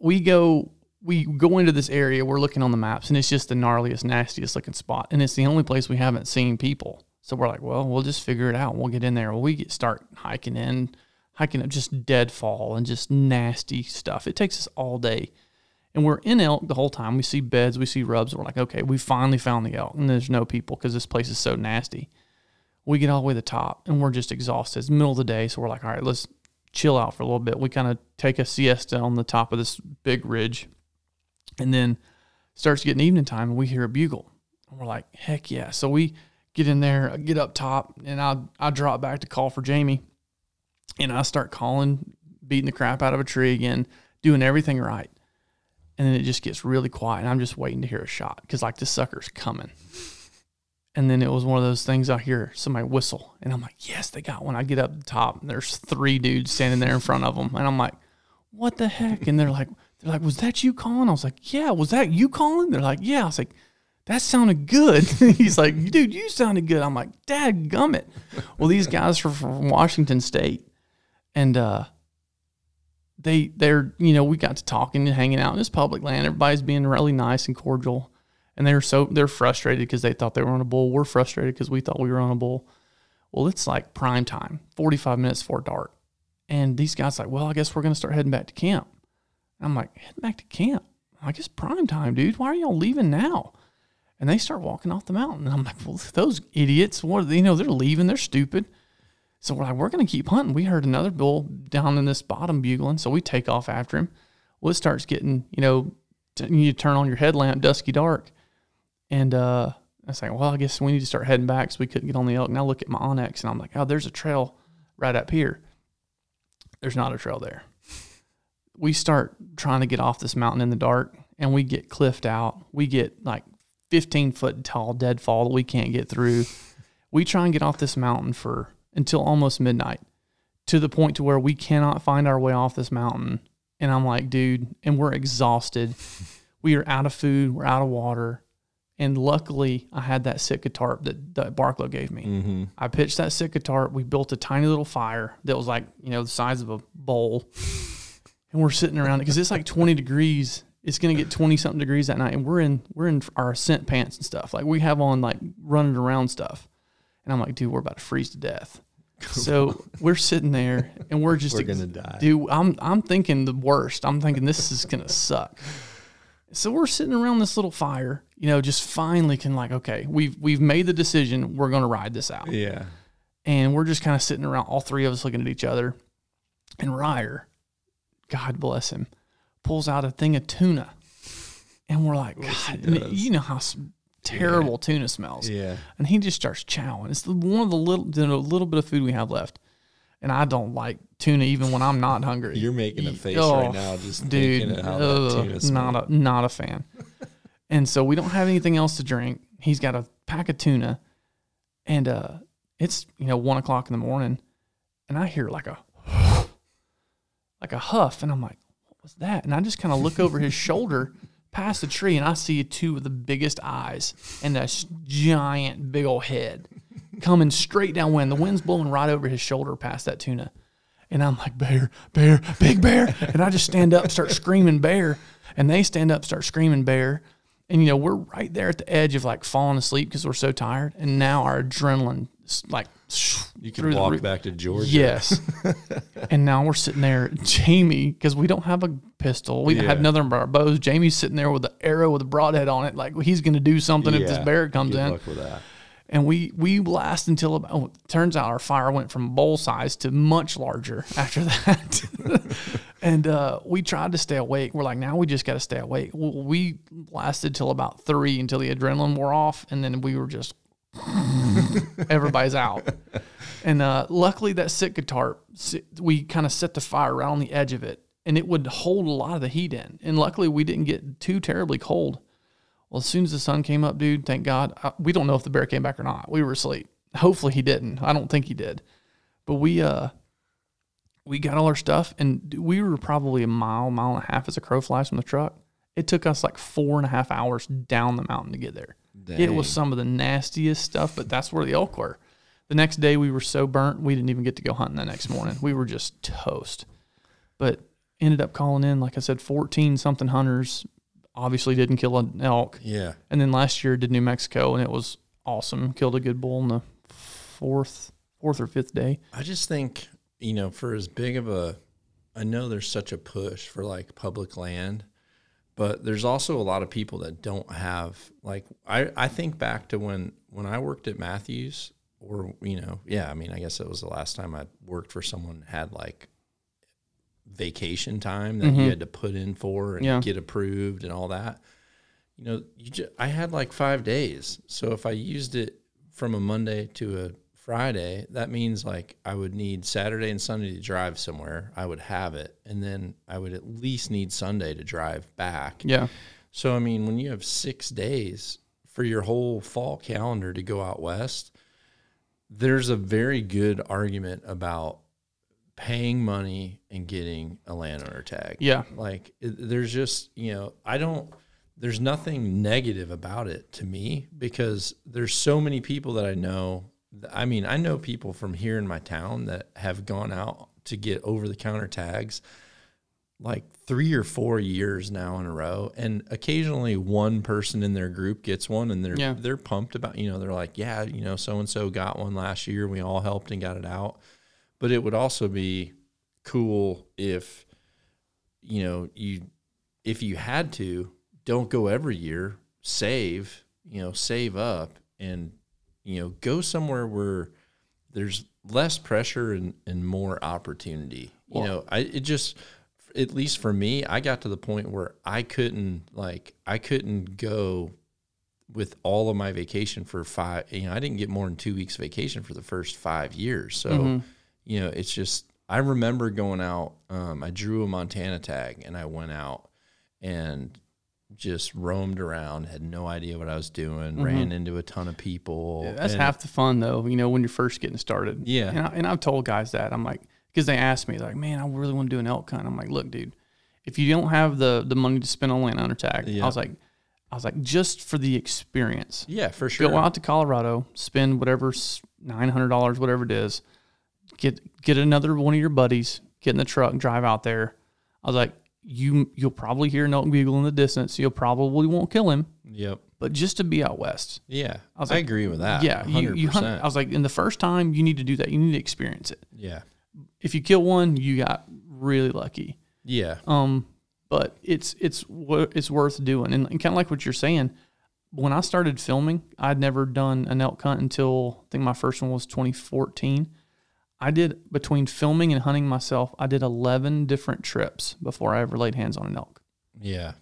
we go we go into this area, we're looking on the maps, and it's just the gnarliest, nastiest looking spot. And it's the only place we haven't seen people. So we're like, well, we'll just figure it out. We'll get in there. We get start hiking in, hiking up just deadfall and just nasty stuff. It takes us all day. And we're in elk the whole time. We see beds, we see rubs. We're like, okay, we finally found the elk. And there's no people because this place is so nasty. We get all the way to the top and we're just exhausted. It's middle of the day. So we're like, all right, let's chill out for a little bit. We kind of take a siesta on the top of this big ridge. And then starts getting evening time and we hear a bugle. And we're like, heck yeah. So we get in there, uh, get up top, and I I drop back to call for Jamie. And I start calling, beating the crap out of a tree again, doing everything right. And then it just gets really quiet. And I'm just waiting to hear a shot because, like, this sucker's coming. And then it was one of those things I hear somebody whistle. And I'm like, yes, they got one. I get up the top and there's three dudes standing there in front of them. And I'm like, what the heck? And they're like, they're like, was that you calling? I was like, yeah, was that you calling? They're like, yeah. I was like, that sounded good. He's like, dude, you sounded good. I'm like, dad gummit. Well, these guys are from Washington State. And uh they they're you know, we got to talking and hanging out in this public land. Everybody's being really nice and cordial. And they're so they're frustrated because they thought they were on a bull. We're frustrated because we thought we were on a bull. Well, it's like prime time, 45 minutes before dark. And these guys like, well, I guess we're gonna start heading back to camp. I'm like, heading back to camp. I guess prime time, dude. Why are y'all leaving now? And they start walking off the mountain. And I'm like, well, those idiots, what they, you know, they're leaving, they're stupid. So we're like, we're gonna keep hunting. We heard another bull down in this bottom bugling, so we take off after him. Well, it starts getting, you know, t- you turn on your headlamp, dusky dark. And uh I was like, well, I guess we need to start heading back so we couldn't get on the elk. Now look at my onX and I'm like, oh, there's a trail right up here. There's not a trail there. We start trying to get off this mountain in the dark and we get cliffed out. We get like 15 foot tall deadfall that we can't get through. We try and get off this mountain for until almost midnight to the point to where we cannot find our way off this mountain. And I'm like, dude, and we're exhausted. We are out of food, we're out of water. And luckily, I had that Sitka tarp that, that Barklow gave me. Mm-hmm. I pitched that Sitka tarp. We built a tiny little fire that was like, you know, the size of a bowl. And we're sitting around it because it's like 20 degrees. It's going to get 20 something degrees that night. And we're in, we're in our ascent pants and stuff. Like we have on like running around stuff. And I'm like, dude, we're about to freeze to death. So we're sitting there and we're just We're gonna die. Dude, I'm I'm thinking the worst. I'm thinking this is gonna suck. So we're sitting around this little fire, you know, just finally can like, okay, we've we've made the decision, we're gonna ride this out. Yeah. And we're just kind of sitting around, all three of us looking at each other. And Ryer, God bless him, pulls out a thing of tuna. And we're like, God, it- you know how terrible tuna smells. Yeah. And he just starts chowing. It's the, one of the little, the little bit of food we have left. And I don't like tuna even when I'm not hungry. You're making a face Oh, right now, just dude, thinking how that tuna not a not a fan. and so we don't have anything else to drink. He's got a pack of tuna, and uh, it's you know one o'clock in the morning, and I hear like a like a huff, and I'm like, what was that? And I just kind of look over his shoulder past the tree, and I see two of the biggest eyes and this giant big old head coming straight downwind. The wind's blowing right over his shoulder past that tuna. And I'm like, bear, bear, big bear. And I just stand up, start screaming bear. And they stand up, start screaming bear. And, you know, we're right there at the edge of like falling asleep because we're so tired. And now our adrenaline is like, You can walk roof. back to Georgia. Yes. and now we're sitting there, Jamie, because we don't have a pistol. We Yeah. had another of our bows. Jamie's sitting there with an arrow with a broadhead on it, like he's going to do something if this bear comes Good in luck with that. and we we blast until about oh, turns out our fire went from bowl size to much larger after that and uh, we tried to stay awake we're like now we just got to stay awake well, we lasted till about three until the adrenaline wore off and then we were just everybody's out and uh, luckily that sitka tarp we kind of set the fire right on the edge of it and it would hold a lot of the heat in and luckily we didn't get too terribly cold well, as soon as the sun came up, dude, thank God. I, we don't know if the bear came back or not. We were asleep. Hopefully he didn't. I don't think he did. But we uh we got all our stuff and we were probably a mile, mile and a half as a crow flies from the truck. It took us like four and a half hours down the mountain to get there. It was some of the nastiest stuff, but that's where the elk were. The next day we were so burnt we didn't even get to go hunting the next morning. We were just toast. But ended up calling in, like I said, fourteen something hunters. Obviously didn't kill an elk. Yeah. And then last year did New Mexico and it was awesome. Killed a good bull on the fourth fourth or fifth day. I just think, you know, for as big of a, I know there's such a push for like public land, but there's also a lot of people that don't have, like, I, I think back to when, when I worked at Mathews or, you know, yeah, I mean, I guess it was the last time I worked for someone had like vacation time that you mm-hmm. had to put in for and Yeah. get approved and all that. You know, you just, I had like five days. So if I used it from a Monday to a Friday, that means like I would need Saturday and Sunday to drive somewhere. I would have it. And then I would at least need Sunday to drive back. Yeah. So, I mean, when you have six days for your whole fall calendar to go out west, there's a very good argument about paying money and getting a landowner tag. Yeah. Like, there's just, you know, I don't, there's nothing negative about it to me because there's so many people that I know. I mean, I know people from here in my town that have gone out to get over the counter tags like three or four years now in a row, and occasionally one person in their group gets one, and they're Yeah. they're pumped about you know they're like yeah you know so and so got one last year, we all helped and got it out, but it would also be cool if you know you if you had to don't go every year save you know save up and you know go somewhere where there's less pressure and, and more opportunity you know i it just at least for me i got to the point where i couldn't like i couldn't go with all of my vacation for five you know i didn't get more than two weeks vacation for the first five years so Mhm. you know it's just i remember going out um, i drew a montana tag and i went out and just roamed around had no idea what i was doing ran into a ton of people Mm-hmm. That's and- half the fun though, you know, when you're first getting started. Yeah. And, I, and I've told guys that. I'm like, because they ask me, like, man, I really want to do an elk hunt. I'm like, look, dude, if you don't have the the money to spend on landowner tag, Yeah. I was like, I was like, just for the experience, yeah for sure go out to Colorado, spend whatever nine hundred dollars, whatever it is, get get another one of your buddies, get in the truck, and drive out there. I was like, you you'll probably hear an elk bugle in the distance. You'll probably won't kill him, yep but just to be out west. Yeah, I, was I like, agree with that. yeah, you, you hunt. I was like, in the first time, you need to do that. You need to experience it. yeah, If you kill one, you got really lucky. yeah, Um, but it's it's it's worth doing, and, kind of like what you're saying. When I started filming, I'd never done an elk hunt until I think my first one was 2014. I did between filming and hunting myself. I did 11 different trips before I ever laid hands on an elk. yeah.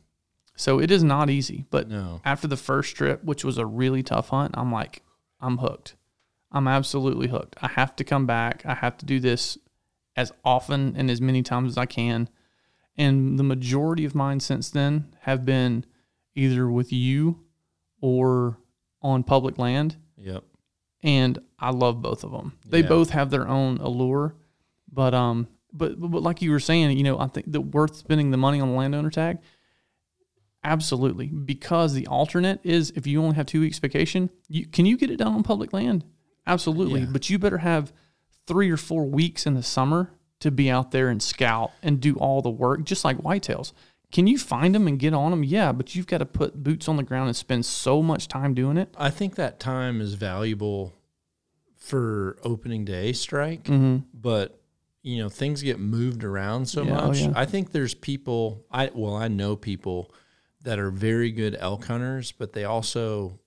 So it is not easy. But No, after the first trip, which was a really tough hunt, I'm like, I'm hooked. I'm absolutely hooked. I have to come back. I have to do this as often and as many times as I can. And the majority of mine since then have been either with you or on public land. yep, And I love both of them. They Yeah. both have their own allure. But um but, but like you were saying, you know, I think that worth spending the money on the landowner tag. Absolutely, because the alternate is if you only have two weeks vacation, you can you get it done on public land? Absolutely, Yeah. but you better have three or four weeks in the summer to be out there and scout and do all the work, just like whitetails. Can you find them and get on them? Yeah, but you've got to put boots on the ground and spend so much time doing it. I think that time is valuable for opening day strike, Mm-hmm. but you know things get moved around so Yeah, oh, much. yeah. I think there's people. I well, I know people that are very good elk hunters, but they also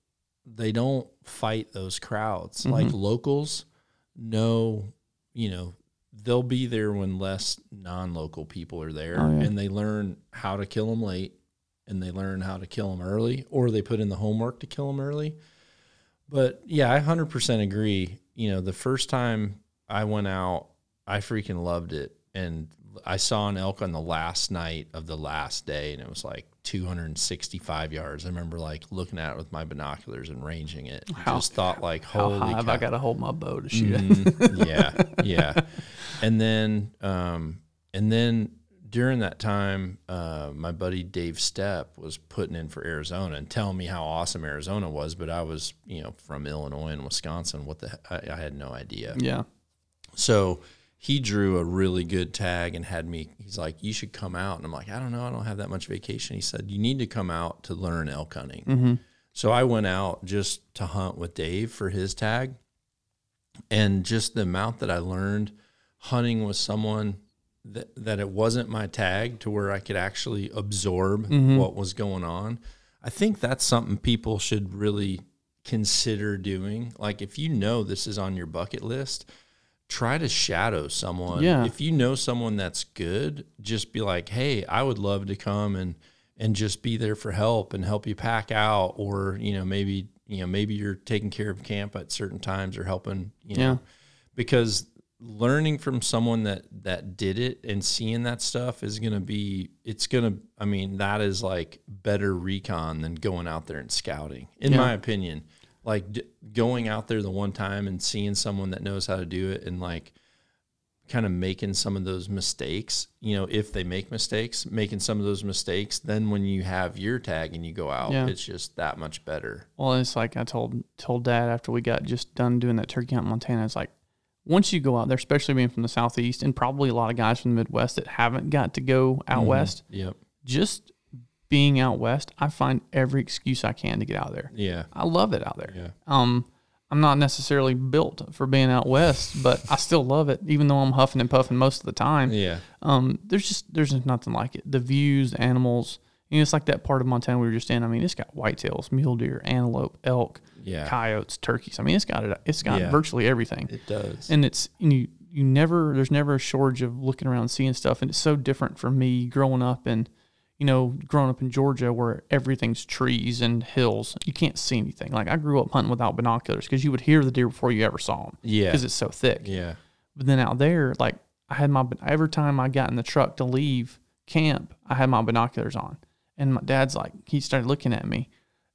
they don't fight those crowds Mm-hmm. like locals. Know, you know, they'll be there when less non-local people are there, Oh, yeah. and they learn how to kill them late, and they learn how to kill them early, or they put in the homework to kill them early. But yeah, I 100% agree. You know, the first time I went out, I freaking loved it. And I saw an elk on the last night of the last day, and it was like 265 yards. I remember like looking at it with my binoculars and ranging it. How- just thought like, How holy high have I got to hold my bow to shoot it? Mhm. yeah, yeah. And then, um, and then during that time, uh, my buddy Dave Stepp was putting in for Arizona and telling me how awesome Arizona was. But I was, you know, from Illinois and Wisconsin. What the? I, I had no idea. Yeah. So he drew a really good tag and had me. He's like, "You should come out." And I'm like, "I don't know. I don't have that much vacation." He said, "You need to come out to learn elk hunting." Mm-hmm. So I went out just to hunt with Dave for his tag. And just the amount that I learned hunting with someone that, that it wasn't my tag to where I could actually absorb mm-hmm. what was going on. I think that's something people should really consider doing. Like if you know this is on your bucket list, try to shadow someone. Yeah. If you know someone that's good, just be like, "Hey, I would love to come and and just be there for help and help you pack out or, you know, maybe, you know, maybe you're taking care of camp at certain times or helping, you know, Yeah. because learning from someone that that did it and seeing that stuff is going to be it's going to I mean that is like better recon than going out there and scouting in Yeah. my opinion like d- going out there the one time and seeing someone that knows how to do it and like kind of making some of those mistakes you know if they make mistakes making some of those mistakes then when you have your tag and you go out Yeah. it's just that much better Well, it's like I told told Dad after we got just done doing that turkey hunt in Montana. It's like once you go out there, especially being from the southeast, and probably a lot of guys from the Midwest that haven't got to go out Mhm. west, yep just being out west, I find every excuse I can to get out there. yeah I love it out there. yeah Um, I'm not necessarily built for being out west, but I still love it, even though I'm huffing and puffing most of the time. yeah Um, there's just there's just nothing like it. The views, the animals. You know, it's like that part of Montana we were just in. I mean, it's got whitetails, mule deer, antelope, elk, yeah coyotes, turkeys. I mean, it's got it. It's got Yeah. virtually everything, it does and it's and you you never there's never a shortage of looking around and seeing stuff, and it's so different for me growing up in, you know, growing up in Georgia where everything's trees and hills. You can't see anything. Like I grew up hunting without binoculars because you would hear the deer before you ever saw them yeah because it's so thick. yeah But then out there, like I had my every time I got in the truck to leave camp, I had my binoculars on, and my dad's like, he started looking at me,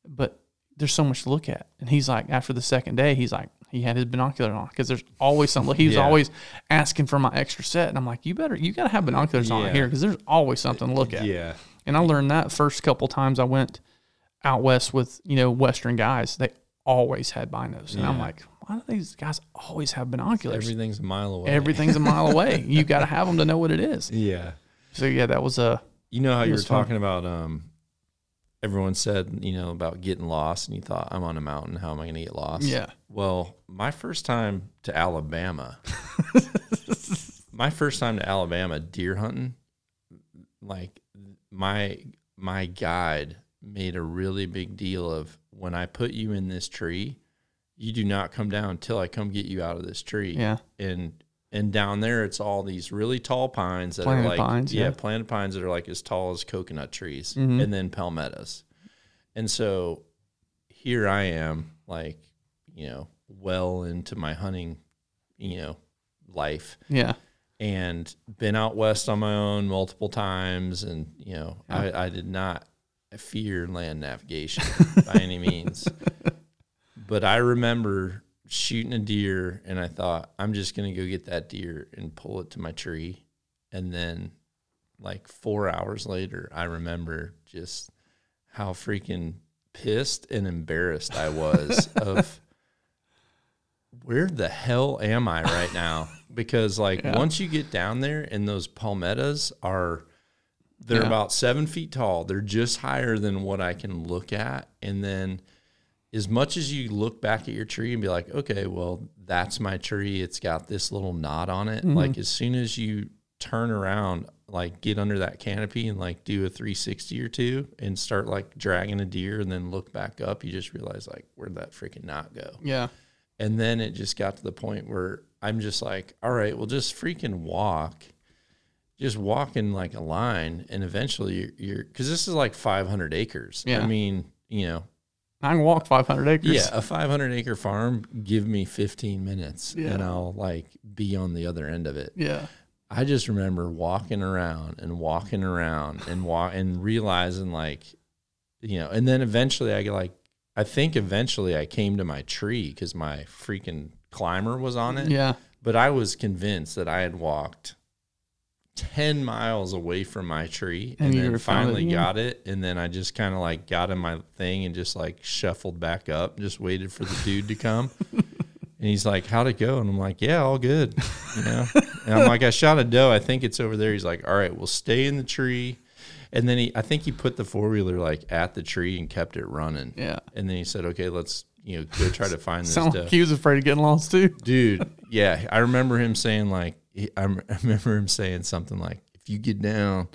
but there's so much to look at, and he's like, after the second day, he's like, he had his binoculars on because there's always something. He was Yeah. always asking for my extra set, and I'm like, you better, you got to have binoculars on here because there's always something to look at. yeah And I learned that first couple times I went out west with you know Western guys, they always had binos, and I'm like, why do these guys always have binoculars? everything's a mile away Everything's a mile away. You got to have them to know what it is. yeah So yeah, that was a You know how you were fun. talking about um everyone said, you know, about getting lost, and you thought, I'm on a mountain. How am I going to get lost? Yeah. Well, my first time to Alabama, my first time to Alabama deer hunting, like my my guide made a really big deal of when I put you in this tree, you do not come down until I come get you out of this tree. Yeah. And and down there it's all these really tall pines that Planted are like pines, yeah, yeah. planted pines that are like as tall as coconut trees Mhm. and then palmettos. And so here I am like, you know, well into my hunting, you know, life Yeah. and been out west on my own multiple times and you know Yeah. I, I did not fear land navigation by any means but i remember shooting a deer and i thought i'm just going to go get that deer and pull it to my tree and then like four hours later i remember just how freaking pissed and embarrassed i was of where the hell am I right now? Because like Yeah. once you get down there and those palmettos are they're Yeah. about seven feet tall. They're just higher than what I can look at. And then as much as you look back at your tree and be like, okay, well, that's my tree. It's got this little knot on it. Mm-hmm. Like as soon as you turn around, like get under that canopy and like do a 360 or two and start like dragging a deer and then look back up, you just realize like where'd that freaking knot go? Yeah. And then it just got to the point where I'm just like, all right, well, just freaking walk, just walk in like a line, and eventually you're, you're because this is like 500 acres. Yeah. I mean, you know, I can walk 500 acres. yeah, a 500 acre farm, give me 15 minutes, and I'll like be on the other end of it. Yeah. I just remember walking around and walking around and walk and realizing like, you know, and then eventually I get like, I think eventually I came to my tree because my freaking climber was on it. Yeah. But I was convinced that I had walked 10 miles away from my tree And and, then found it finally got it. And then I just kind of like got in my thing and just like shuffled back up, just waited for the dude to come. And he's like, How'd it go? And I'm like, Yeah, all good. You know? and I'm like, I shot a doe. I think it's over there. He's like, All right, we'll stay in the tree. And then he I think he put the four wheeler like at the tree and kept it running. Yeah. And then he said, Okay, let's you know, go try to find this Sound doe like he was afraid of getting lost too. dude yeah i remember him saying like I remember him saying something like if you get down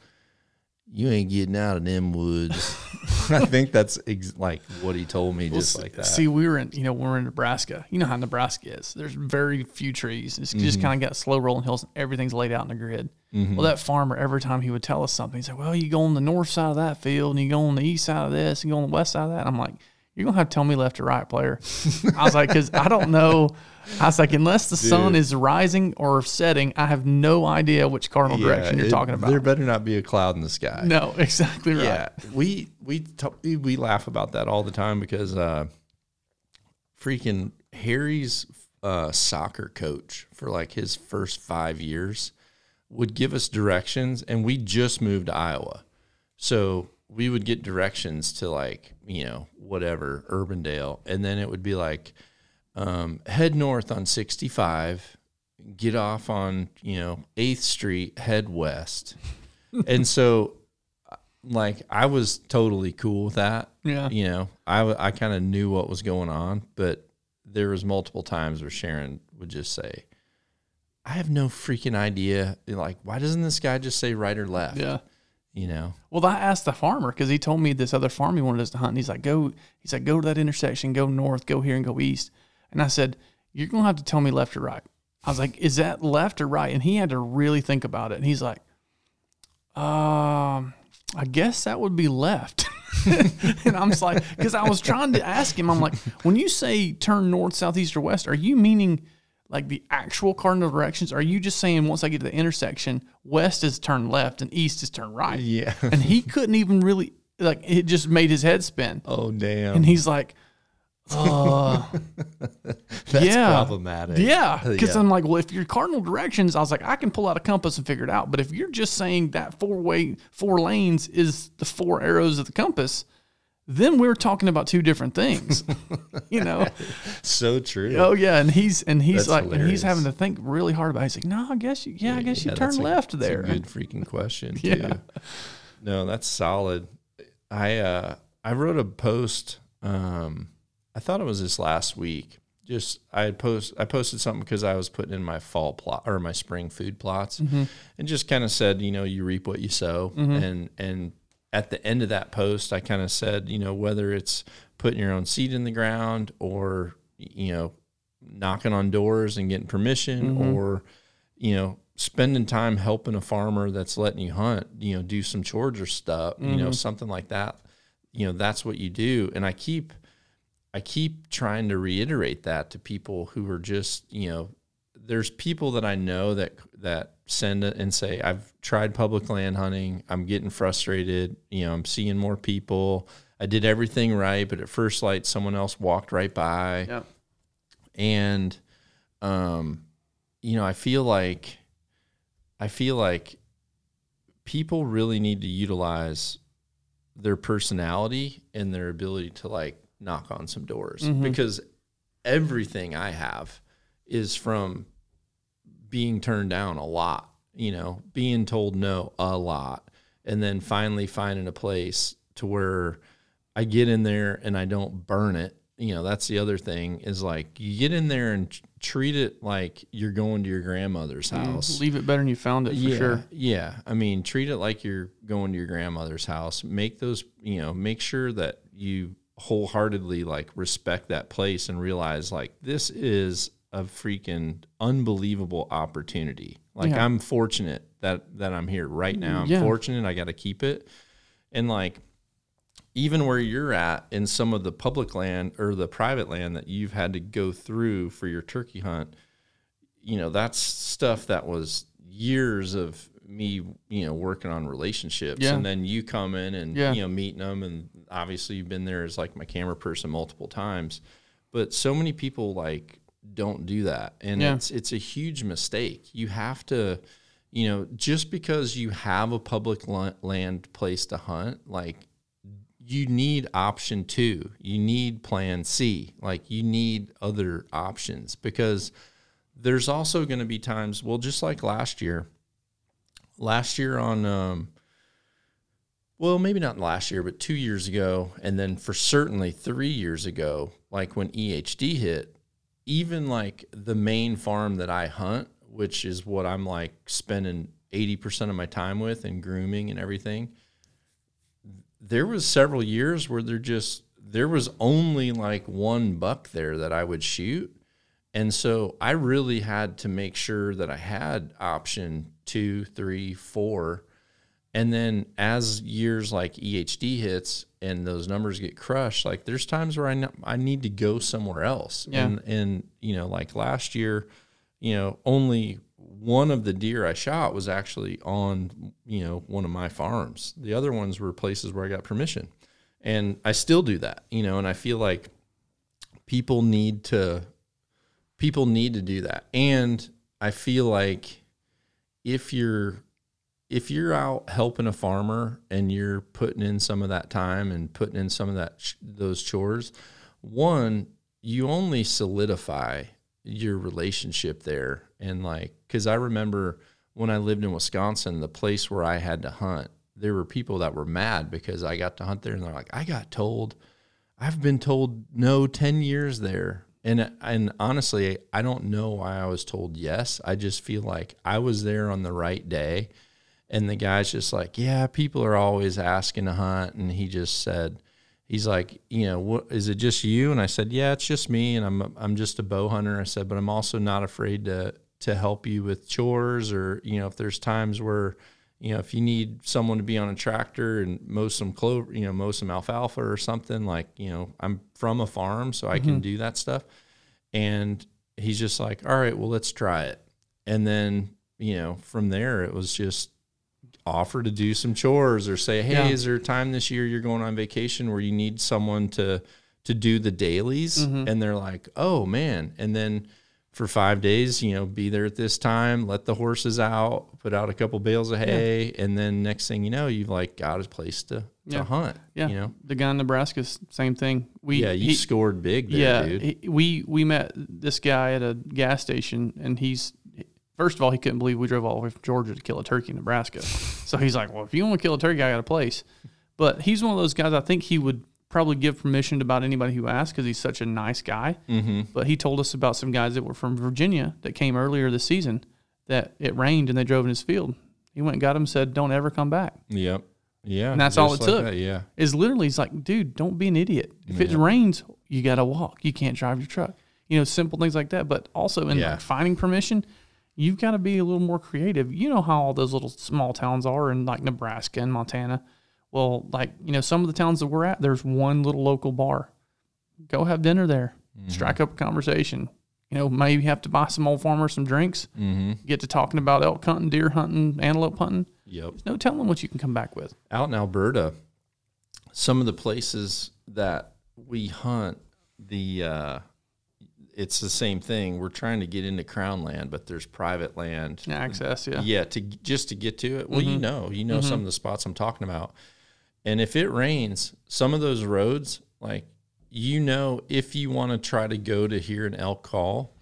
you ain't getting out of them woods i think that's ex- like what he told me just Well, like that See, we were in, you know, we we're in Nebraska. You know how Nebraska is. There's very few trees. It's Mm-hmm. just kind of got slow rolling hills and everything's laid out in a grid. Mm-hmm. Well, that farmer, every time he would tell us something, he's like, well, you go on the north side of that field and you go on the east side of this and you go on the west side of that. And I'm like, you're to have to tell me left or right, player. I was like, because I don't know. I was like, unless the sun is rising or setting, I have no idea which cardinal direction you're it- talking about. there better not be a cloud in the sky no, exactly right. Yeah, we we t- we we laugh about that all the time because uh, freaking Harry's uh, soccer coach for like his first five years would give us directions, and we just moved to Iowa, so we would get directions to like you know whatever Urbandale, and then it would be like um, head north on sixty five. Get off on you know Eighth Street, head west, and so like I was totally cool with that. Yeah. You know, I I kind of knew what was going on, but there was multiple times where Sharon would just say, I have no freaking idea. Like, why doesn't this guy just say right or left? Yeah. You know? Well, I asked the farmer because he told me this other farm he wanted us to hunt. And he's like, go. He's like, go to that intersection, go north, go here, and go east. And I said, you're gonna have to tell me left or right. I was like, is that left or right? And he had to really think about it. And he's like, um, I guess that would be left. and I'm just like, because I was trying to ask him, I'm like, when you say turn north, south, east, or west, are you meaning like the actual cardinal directions? Are you just saying once I get to the intersection, west is turn left and east is turn right? Yeah. and he couldn't even really like it just made his head spin oh, damn. and he's like uh That's yeah. problematic. yeah because Yeah. i'm like well if your cardinal directions i was like i can pull out a compass and figure it out but if you're just saying that four way four lanes is the four arrows of the compass then we're talking about two different things you know So true. oh yeah and he's and he's That's like and he's having to think really hard about it. he's like no i guess you yeah, i guess you Yeah, turn that's a- left that's there A good freaking question. Too. Yeah. No, that's solid. I uh I wrote a post. Um, I thought it was this last week. Just I had post I posted something because I was putting in my fall plot or my spring food plots, and just kind of said, you know, you reap what you sow, and and at the end of that post, I kind of said, you know, whether it's putting your own seed in the ground or you know knocking on doors and getting permission mm-hmm. or you know spending time helping a farmer that's letting you hunt you know do some chores or stuff you know mm-hmm. something like that you know that's what you do. And i keep i keep trying to reiterate that to people who are just you know there's people that i know that that send it and say i've tried public land hunting. I'm getting frustrated. You know i'm seeing more people. I did everything right but at first light someone else walked right by. Yeah. and um you know i feel like i feel like people really need to utilize their personality and their ability to like knock on some doors because everything i have is from being turned down a lot you know being told no a lot and then finally finding a place to where I get in there and I don't burn it. You know, that's the other thing is like you get in there and treat it like you're going to your grandmother's mm-hmm. house. Leave it better than you found it for yeah, sure. Yeah. I mean, treat it like you're going to your grandmother's house. Make those, you know, make sure that you wholeheartedly like respect that place and realize like this is a freaking unbelievable opportunity. Like Yeah. I'm fortunate that that I'm here right now. I'm Yeah. fortunate I got to keep it. And like even where you're at in some of the public land or the private land that you've had to go through for your turkey hunt, you know, that's stuff that was years of me, you know, working on relationships. Yeah. And then you come in and, you know, meeting them. And obviously you've been there as like my camera person multiple times. But so many people like don't do that. And Yeah. it's it's a huge mistake. You have to, you know, just because you have a public land place to hunt, like you need option two. You need plan C. Like you need other options because there's also going to be times, well, just like last year, last year on, um, well, maybe not last year, but two years ago, and then for certainly three years ago, like when EHD hit, even like the main farm that I hunt, which is what I'm like spending 80% of my time with and grooming and everything, there was several years where there just there was only like one buck there that I would shoot. And so I really had to make sure that I had option two, three, four. And then as years like EHD hits and those numbers get crushed, like there's times where I, n- I need to go somewhere else. Yeah. And, and, you know, like last year, you know, only one of the deer I shot was actually on, you know, one of my farms. The other ones were places where I got permission. And I still do that, you know, and I feel like people need to people need to do that. And I feel like if you're if you're out helping a farmer and you're putting in some of that time and putting in some of that those chores, one, you only solidify your relationship there and like cuz I remember when I lived in Wisconsin, the place where I had to hunt, there were people that were mad because I got to hunt there and they're like, "I got told I've been told no 10 years there." And and honestly, I don't know why I was told yes. I just feel like I was there on the right day. And the guy's just like, "Yeah, people are always asking to hunt." And he just said, he's like, "You know, what is it just you?" And I said, "Yeah, it's just me and I'm I'm just a bow hunter." I said, "But I'm also not afraid to to help you with chores or, you know, if there's times where you know, if you need someone to be on a tractor and mow some clover, you know, mow some alfalfa or something, like, you know, I'm from a farm, so I can mm-hmm. do that stuff. And he's just like, all right, well, let's try it. And then, you know, from there, it was just offer to do some chores or say, hey, Yeah. is there a time this year you're going on vacation where you need someone to to do the dailies? Mm-hmm. And they're like, oh man. And then for five days, you know, be there at this time, let the horses out, put out a couple bales of hay, and then next thing you know, you've like got a place to, to Yeah. hunt. Yeah. You know? The guy in Nebraska, same thing. We yeah, you he- scored big there, yeah, dude. he- we we met this guy at a gas station, and he's first of all he couldn't believe we drove all the way from Georgia to kill a turkey in Nebraska. so he's like, "Well, if you want to kill a turkey, I got a place." But he's one of those guys. I think he would probably give permission to about anybody who asks because he's such a nice guy. Mm-hmm. But he told us about some guys that were from Virginia that came earlier this season that it rained and they drove in his field. He went and got him and said, "Don't ever come back." Yep. Yeah. And that's all it like took. that, Yeah. Is literally he's like, dude, don't be an idiot. If it rains, you got to walk. You can't drive your truck. You know, simple things like that. But also in Yeah. like finding permission, you've got to be a little more creative. You know how all those little small towns are in like Nebraska and Montana. Well, like you know, some of the towns that we're at, there's one little local bar. Go have dinner there. Mm-hmm. Strike up a conversation. You know, maybe have to buy some old farmer some drinks. Mm-hmm. Get to talking about elk hunting, deer hunting, antelope hunting. Yep. There's no telling what you can come back with. out in Alberta, some of the places that we hunt, the uh, it's the same thing. We're trying to get into crown land, but there's private land. Access, yeah. Yeah, to just to get to it. Well, you mm-hmm. know, you know mm-hmm. some of the spots I'm talking about. And if it rains, some of those roads, like you know, if you want to try to go to hear an elk call,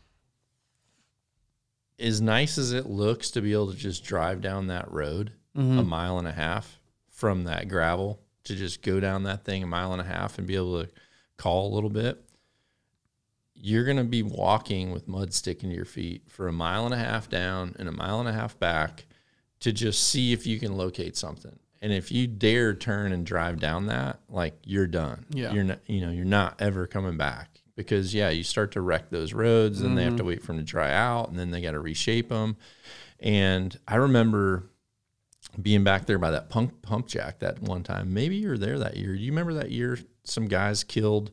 as nice as it looks to be able to just drive down that road mm-hmm. a mile and a half from that gravel to just go down that thing a mile and a half and be able to call a little bit, you're going to be walking with mud sticking to your feet for a mile and a half down and a mile and a half back to just see if you can locate something. And if you dare turn and drive down that, like you're done. Yeah. You're not, you know, you're not ever coming back because yeah, you start to wreck those roads and they have to mm-hmm. wait for them to dry out and then they got to reshape them. And I remember being back there by that pump pump jack that one time. Maybe you were there that year. Do you remember that year some guys killed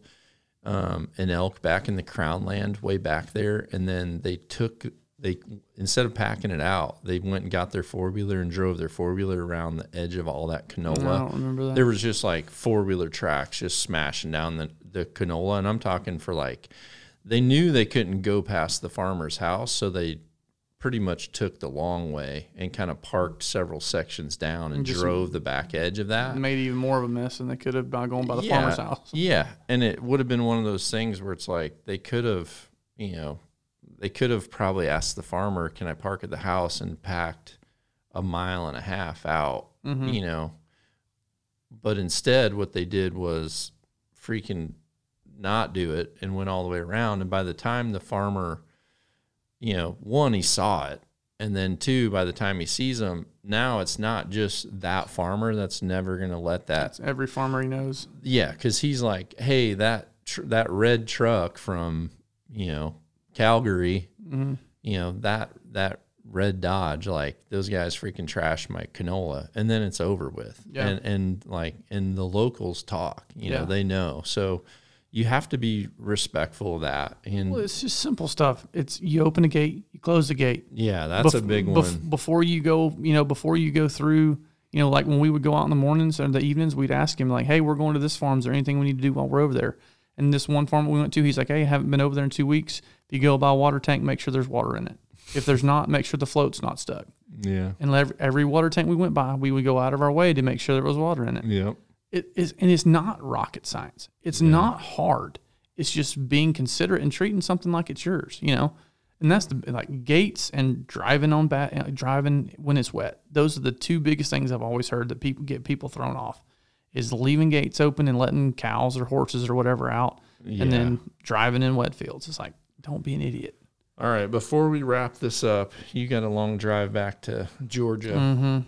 um, an elk back in the crown land way back there, and then they took they instead of packing it out, they went and got their four wheeler and drove their four wheeler around the edge of all that canola. I don't remember that. There was just like four wheeler tracks just smashing down the, the canola. And I'm talking for like, they knew they couldn't go past the farmer's house. So they pretty much took the long way and kind of parked several sections down and just- drove the back edge of that. made even more of a mess than they could have by going by the farmer's house. Yeah. And it would have been one of those things where it's like they could have, you know, they could have probably asked the farmer, can I park at the house and packed a mile and a half out, Mm-hmm. you know. But instead, what they did was freaking not do it and went all the way around. And by the time the farmer, you know, one, he saw it. And then two, by the time he sees them, now it's not just that farmer that's never going to let that That's every farmer he knows. yeah, because he's like, hey, that tr- that red truck from you know Calgary, Mm-hmm. you know that that red Dodge, like those guys freaking trash my canola, and then it's over with. Yeah. And and like and the locals talk, you know, they know. So you have to be respectful of that. And Well, it's just simple stuff. It's you open a gate, you close the gate. yeah, that's a Bef- big bef- one. Before you go, you know, before you go through, you know, like when we would go out in the mornings or the evenings, we'd ask him like, "Hey, we're going to this farm. Is there anything we need to do while we're over there?" And this one farm we went to, he's like, "Hey, I haven't been over there in two weeks. If you go by a water tank, make sure there's water in it. If there's not, make sure the float's not stuck." Yeah. And every, every water tank we went by, we would go out of our way to make sure there was water in it. Yep. It is, and it's not rocket science. It's not hard. It's just being considerate and treating something like it's yours, you know. And that's the like gates and driving on back, uh, driving when it's wet. Those are the two biggest things I've always heard that people get people thrown off, is leaving gates open and letting cows or horses or whatever out, Yeah. and then driving in wet fields. It's like don't be an idiot. All right, before we wrap this up, you got a long drive back to Georgia. Mm-hmm.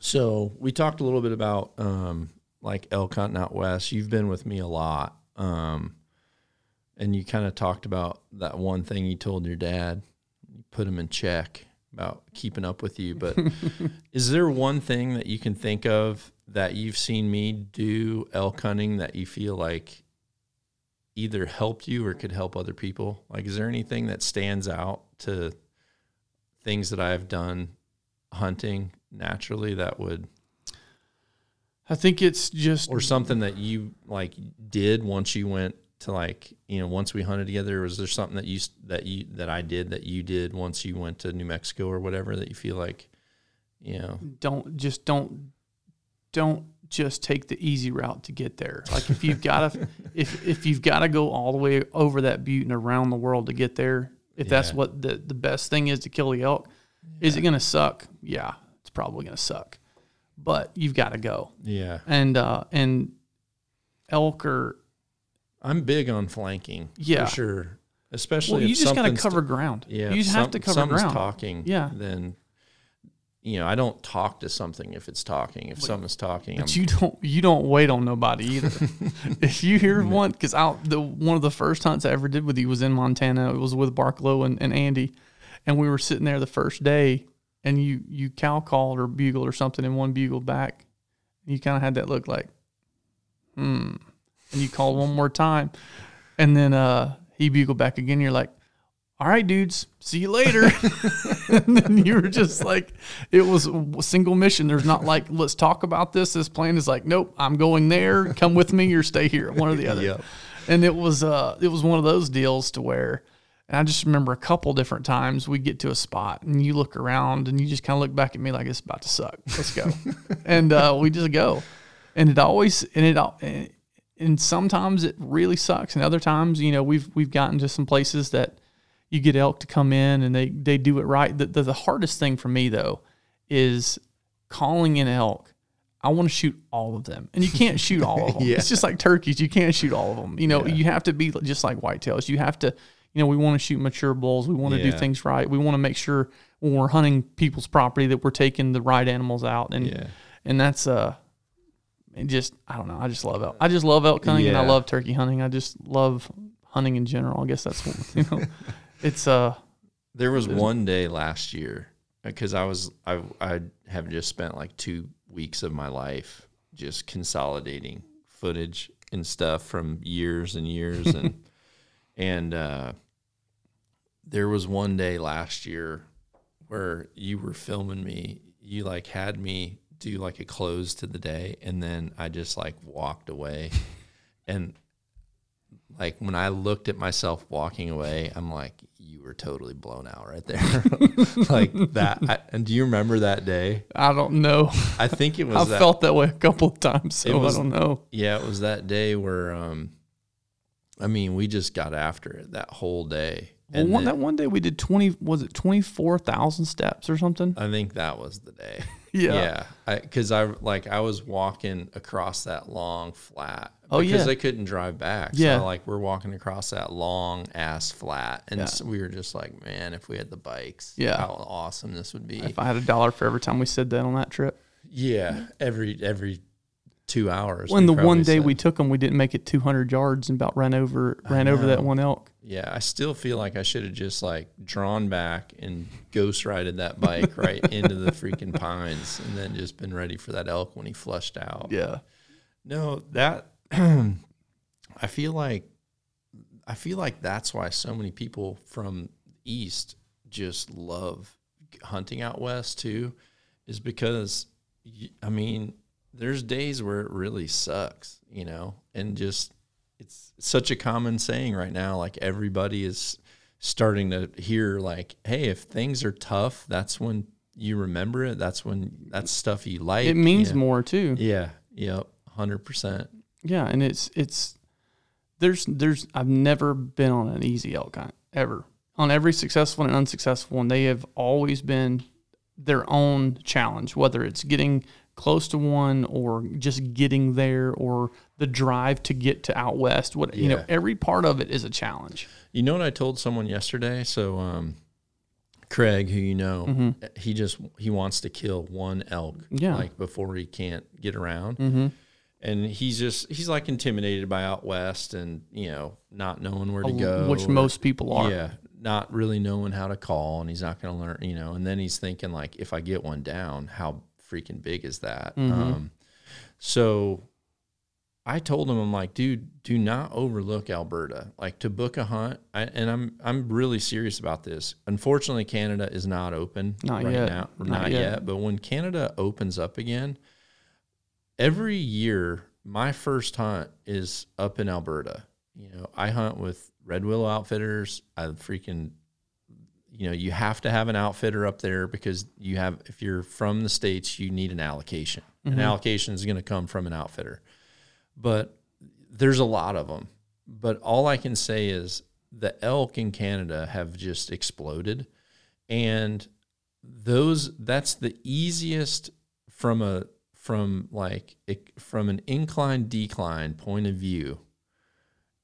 So we talked a little bit about um, like elk hunting out west. You've been with me a lot, um, and you kind of talked about that one thing you told your dad. You put him in check about keeping up with you. But is there one thing that you can think of that you've seen me do elk hunting that you feel like either helped you or could help other people? Like, is there anything that stands out to things that I've done hunting naturally that would I think it's just or something that you like did once you went to like you know once we hunted together was there something that you that you that I did that you did once you went to New Mexico or whatever that you feel like you know don't just don't don't just take the easy route to get there. Like if you've got to if if you've got to go all the way over that butte and around the world to get there, if that's what the the best thing is to kill the elk, is it going to suck? Yeah, it's probably going to suck. But you've got to go. yeah And uh and elk are I'm big on flanking. Yeah. for sure. Especially well, you just got to cover ground. yeah, you just have to cover something's ground. talking. Yeah. then you know I don't talk to something if it's talking. If something's talking, I'm, But you don't you don't wait on nobody either. if you hear one, because I the one of the first hunts I ever did with you was in Montana. It was with Barklow and, and Andy, and we were sitting there the first day, and you you cow called or bugled or something, and one bugled back. You kind of had that look like, hmm, and you called one more time, and then uh he bugled back again. You're like. All right, dudes. See you later. and then you were just like, it was a single mission. There's not like, let's talk about this. This plan is like, nope, I'm going there. Come with me or stay here, one or the other. Yep. And it was, uh, it was one of those deals to where, and I just remember a couple different times we get to a spot and you look around and you just kind of look back at me like it's about to suck. Let's go, and uh, we just go, and it always and it al- and sometimes it really sucks, and other times you know we've we've gotten to some places that you get elk to come in and they they do it right. The, the, the hardest thing for me though is calling in elk. I want to shoot all of them, and you can't shoot all of them. Yeah. It's just like turkeys; you can't shoot all of them. You know, Yeah. you have to be just like whitetails. You have to, you know, we want to shoot mature bulls. We want to do things right. We want to make sure when we're hunting people's property that we're taking the right animals out, and Yeah. and that's uh, it just I don't know. I just love elk. I just love elk hunting, and I love turkey hunting. I just love hunting in general. I guess that's what you know. It's uh There was one day last year because I was I I have just spent like two weeks of my life just consolidating footage and stuff from years and years and and uh, there was one day last year where you were filming me. You like had me do like a close to the day, and then I just like walked away, and like when I looked at myself walking away, I'm like, you were totally blown out right there, like that. I, and do you remember that day? I don't know. I think it was. I've that, felt that way a couple of times, so was- I don't know. Yeah, it was that day where, um, I mean, we just got after it that whole day. Well, one, that one day we did twenty. Was it twenty four thousand steps or something? I think that was the day. Yeah. Yeah, because I, like I was walking across that long flat. Oh, because yeah. I couldn't drive back. Yeah. so like we're walking across that long ass flat, and Yeah. s- we were just like, man, if we had the bikes, Yeah. how awesome this would be. If I had a dollar for every time we said that on that trip. yeah, every every two hours. When the one day said. we took them, we didn't make it two hundred yards and about ran over ran over that one elk. Yeah, I still feel like I should have just like drawn back and ghost rided that bike right into the freaking pines and then just been ready for that elk when he flushed out. Yeah. No, that I feel like I feel like that's why so many people from east just love hunting out west too is because I mean, there's days where it really sucks, you know, and just it's such a common saying right now like everybody is starting to hear like hey, if things are tough, that's when you remember it. That's when that's stuff you like. It means more too. Yeah. Yep. Hundred percent. Yeah, and it's it's there's there's I've never been on an easy elk hunt ever. On every successful and unsuccessful one, they have always been their own challenge, whether it's getting close to one or just getting there or the drive to get to out west. What you know, every part of it is a challenge. You know what I told someone yesterday? So, um, Craig, who you know, he just he wants to kill one elk, Yeah. like before he can't get around, Mm-hmm. and he's just he's like intimidated by out west, and you know, not knowing where to go, Which or- most people are. yeah, not really knowing how to call, and he's not going to learn, you know. And then he's thinking like, if I get one down, how freaking big is that? Mhm. Um, so I told him, I'm like, dude, do not overlook Alberta. Like to book a hunt, I, and I'm I'm really serious about this. Unfortunately, Canada is not open Not right yet. now, Not not, yet. yet. But when Canada opens up again, every year my first hunt is up in Alberta. You know, I hunt with Red Willow Outfitters. I freaking, you know, you have to have an outfitter up there because you have, if you're from the states, you need an allocation. An mm-hmm. allocation is going to come from an outfitter, but there's a lot of them. But all I can say is the elk in Canada have just exploded, and those that's the easiest from a from like from an incline decline point of view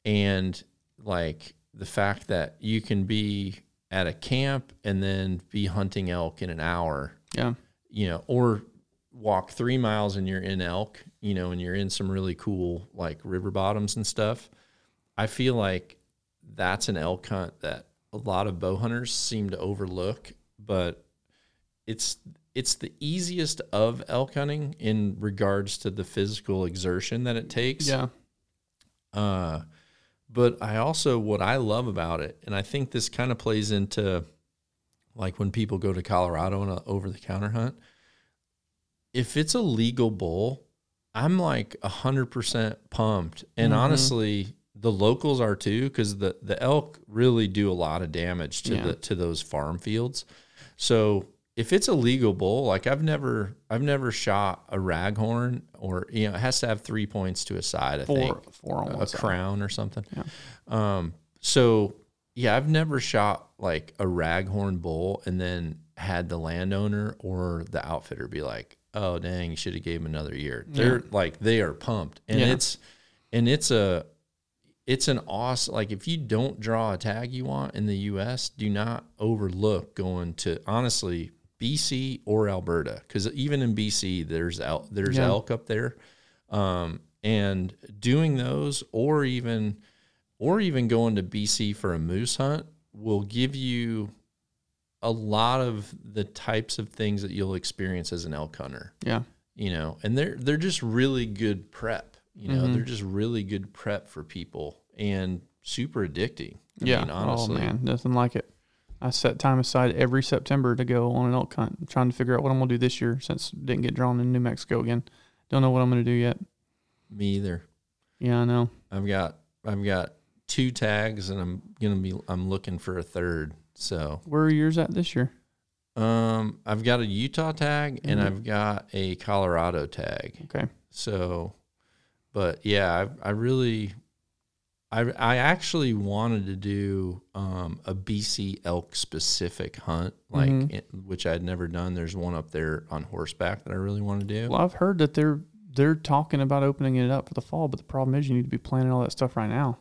and like the fact that you can be at a camp and then be hunting elk in an hour Yeah. you know or walk three miles and you're in elk you know and you're in some really cool like river bottoms and stuff i feel like that's an elk hunt that a lot of bow hunters seem to overlook but it's it's the easiest of elk hunting in regards to the physical exertion that it takes Yeah. uh, but I also what I love about it, and I think this kind of plays into like when people go to Colorado on a over the counter hunt. If it's a legal bull, I'm like a hundred percent pumped, and Mhm. honestly, the locals are too because the the elk really do a lot of damage to Yeah. the to those farm fields. So if it's a legal bull, like I've never I've never shot a raghorn or you know it has to have three points to a side. I think Four, four on a one side. crown or something. Yeah. Um, so yeah, I've never shot like a raghorn bull and then had the landowner or the outfitter be like, "Oh dang, you should have gave him another year." They're like they are pumped, and Yeah. it's and it's a it's an awesome like if you don't draw a tag you want in the U.S., do not overlook going to honestly BC or Alberta because even in BC there's elk, there's Yeah. elk up there, um, and doing those or even or even going to BC for a moose hunt will give you a lot of the types of things that you'll experience as an elk hunter Yeah. you know and they're they're just really good prep you know Mhm. they're just really good prep for people and super addicting I yeah. mean, honestly Oh man, nothing like it. I set time aside every September to go on an elk hunt. I'm trying to figure out what I'm gonna do this year since didn't get drawn in New Mexico again. Don't know what I'm gonna do yet. me either Yeah, I know. i've got i've got two tags and i'm gonna be i'm looking for a third so Where are yours at this year? um i've got a utah tag and Mhm. i've got a colorado tag Okay. So, but yeah, I, I really, I, I actually wanted to do um, a BC elk specific hunt, like Mhm. it- which I'd never done. There's one up there on horseback that I really want to do. Well, I've heard that they're they're talking about opening it up for the fall, but the problem is you need to be planning all that stuff right now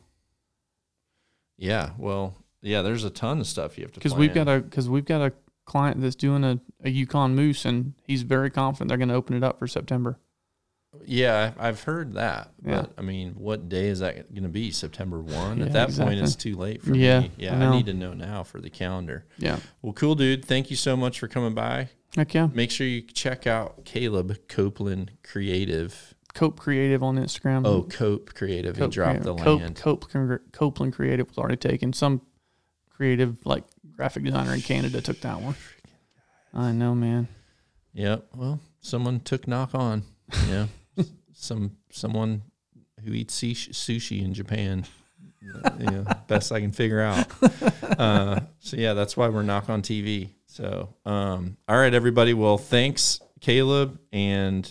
Yeah, well, yeah, there's a ton of stuff you have to because we've got a because we've got a client that's doing a, a Yukon moose and he's very confident they're going to open it up for September. Yeah, I've heard that. Yeah. But I mean, what day is that going to be? September 1? Yeah, At that point, it's too late for Yeah, me. Yeah, I I, need to know now for the calendar. Yeah. Well, cool, dude. Thank you so much for coming by. Heck yeah. Make sure you check out Caleb Copeland Creative. Cope Creative on Instagram. Oh, Cope Creative. he Cope dropped the Creative. Cope, land. Cope, Congr- Copeland Creative was already taken. Some creative like graphic designer in Canada took that one. I know, man. Yep. Well, someone took Nock On. Yeah. Some someone who eats sushi, sushi in Japan. yeah, best I can figure out. Uh, so yeah, that's why we're Nock On TV. So, um, all right, everybody. Well, thanks, Caleb, and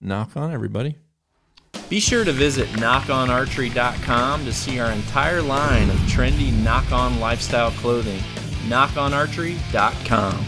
Nock On everybody. Be sure to visit nockonarchery.com to see our entire line of trendy Nock On lifestyle clothing. nockonarchery.com.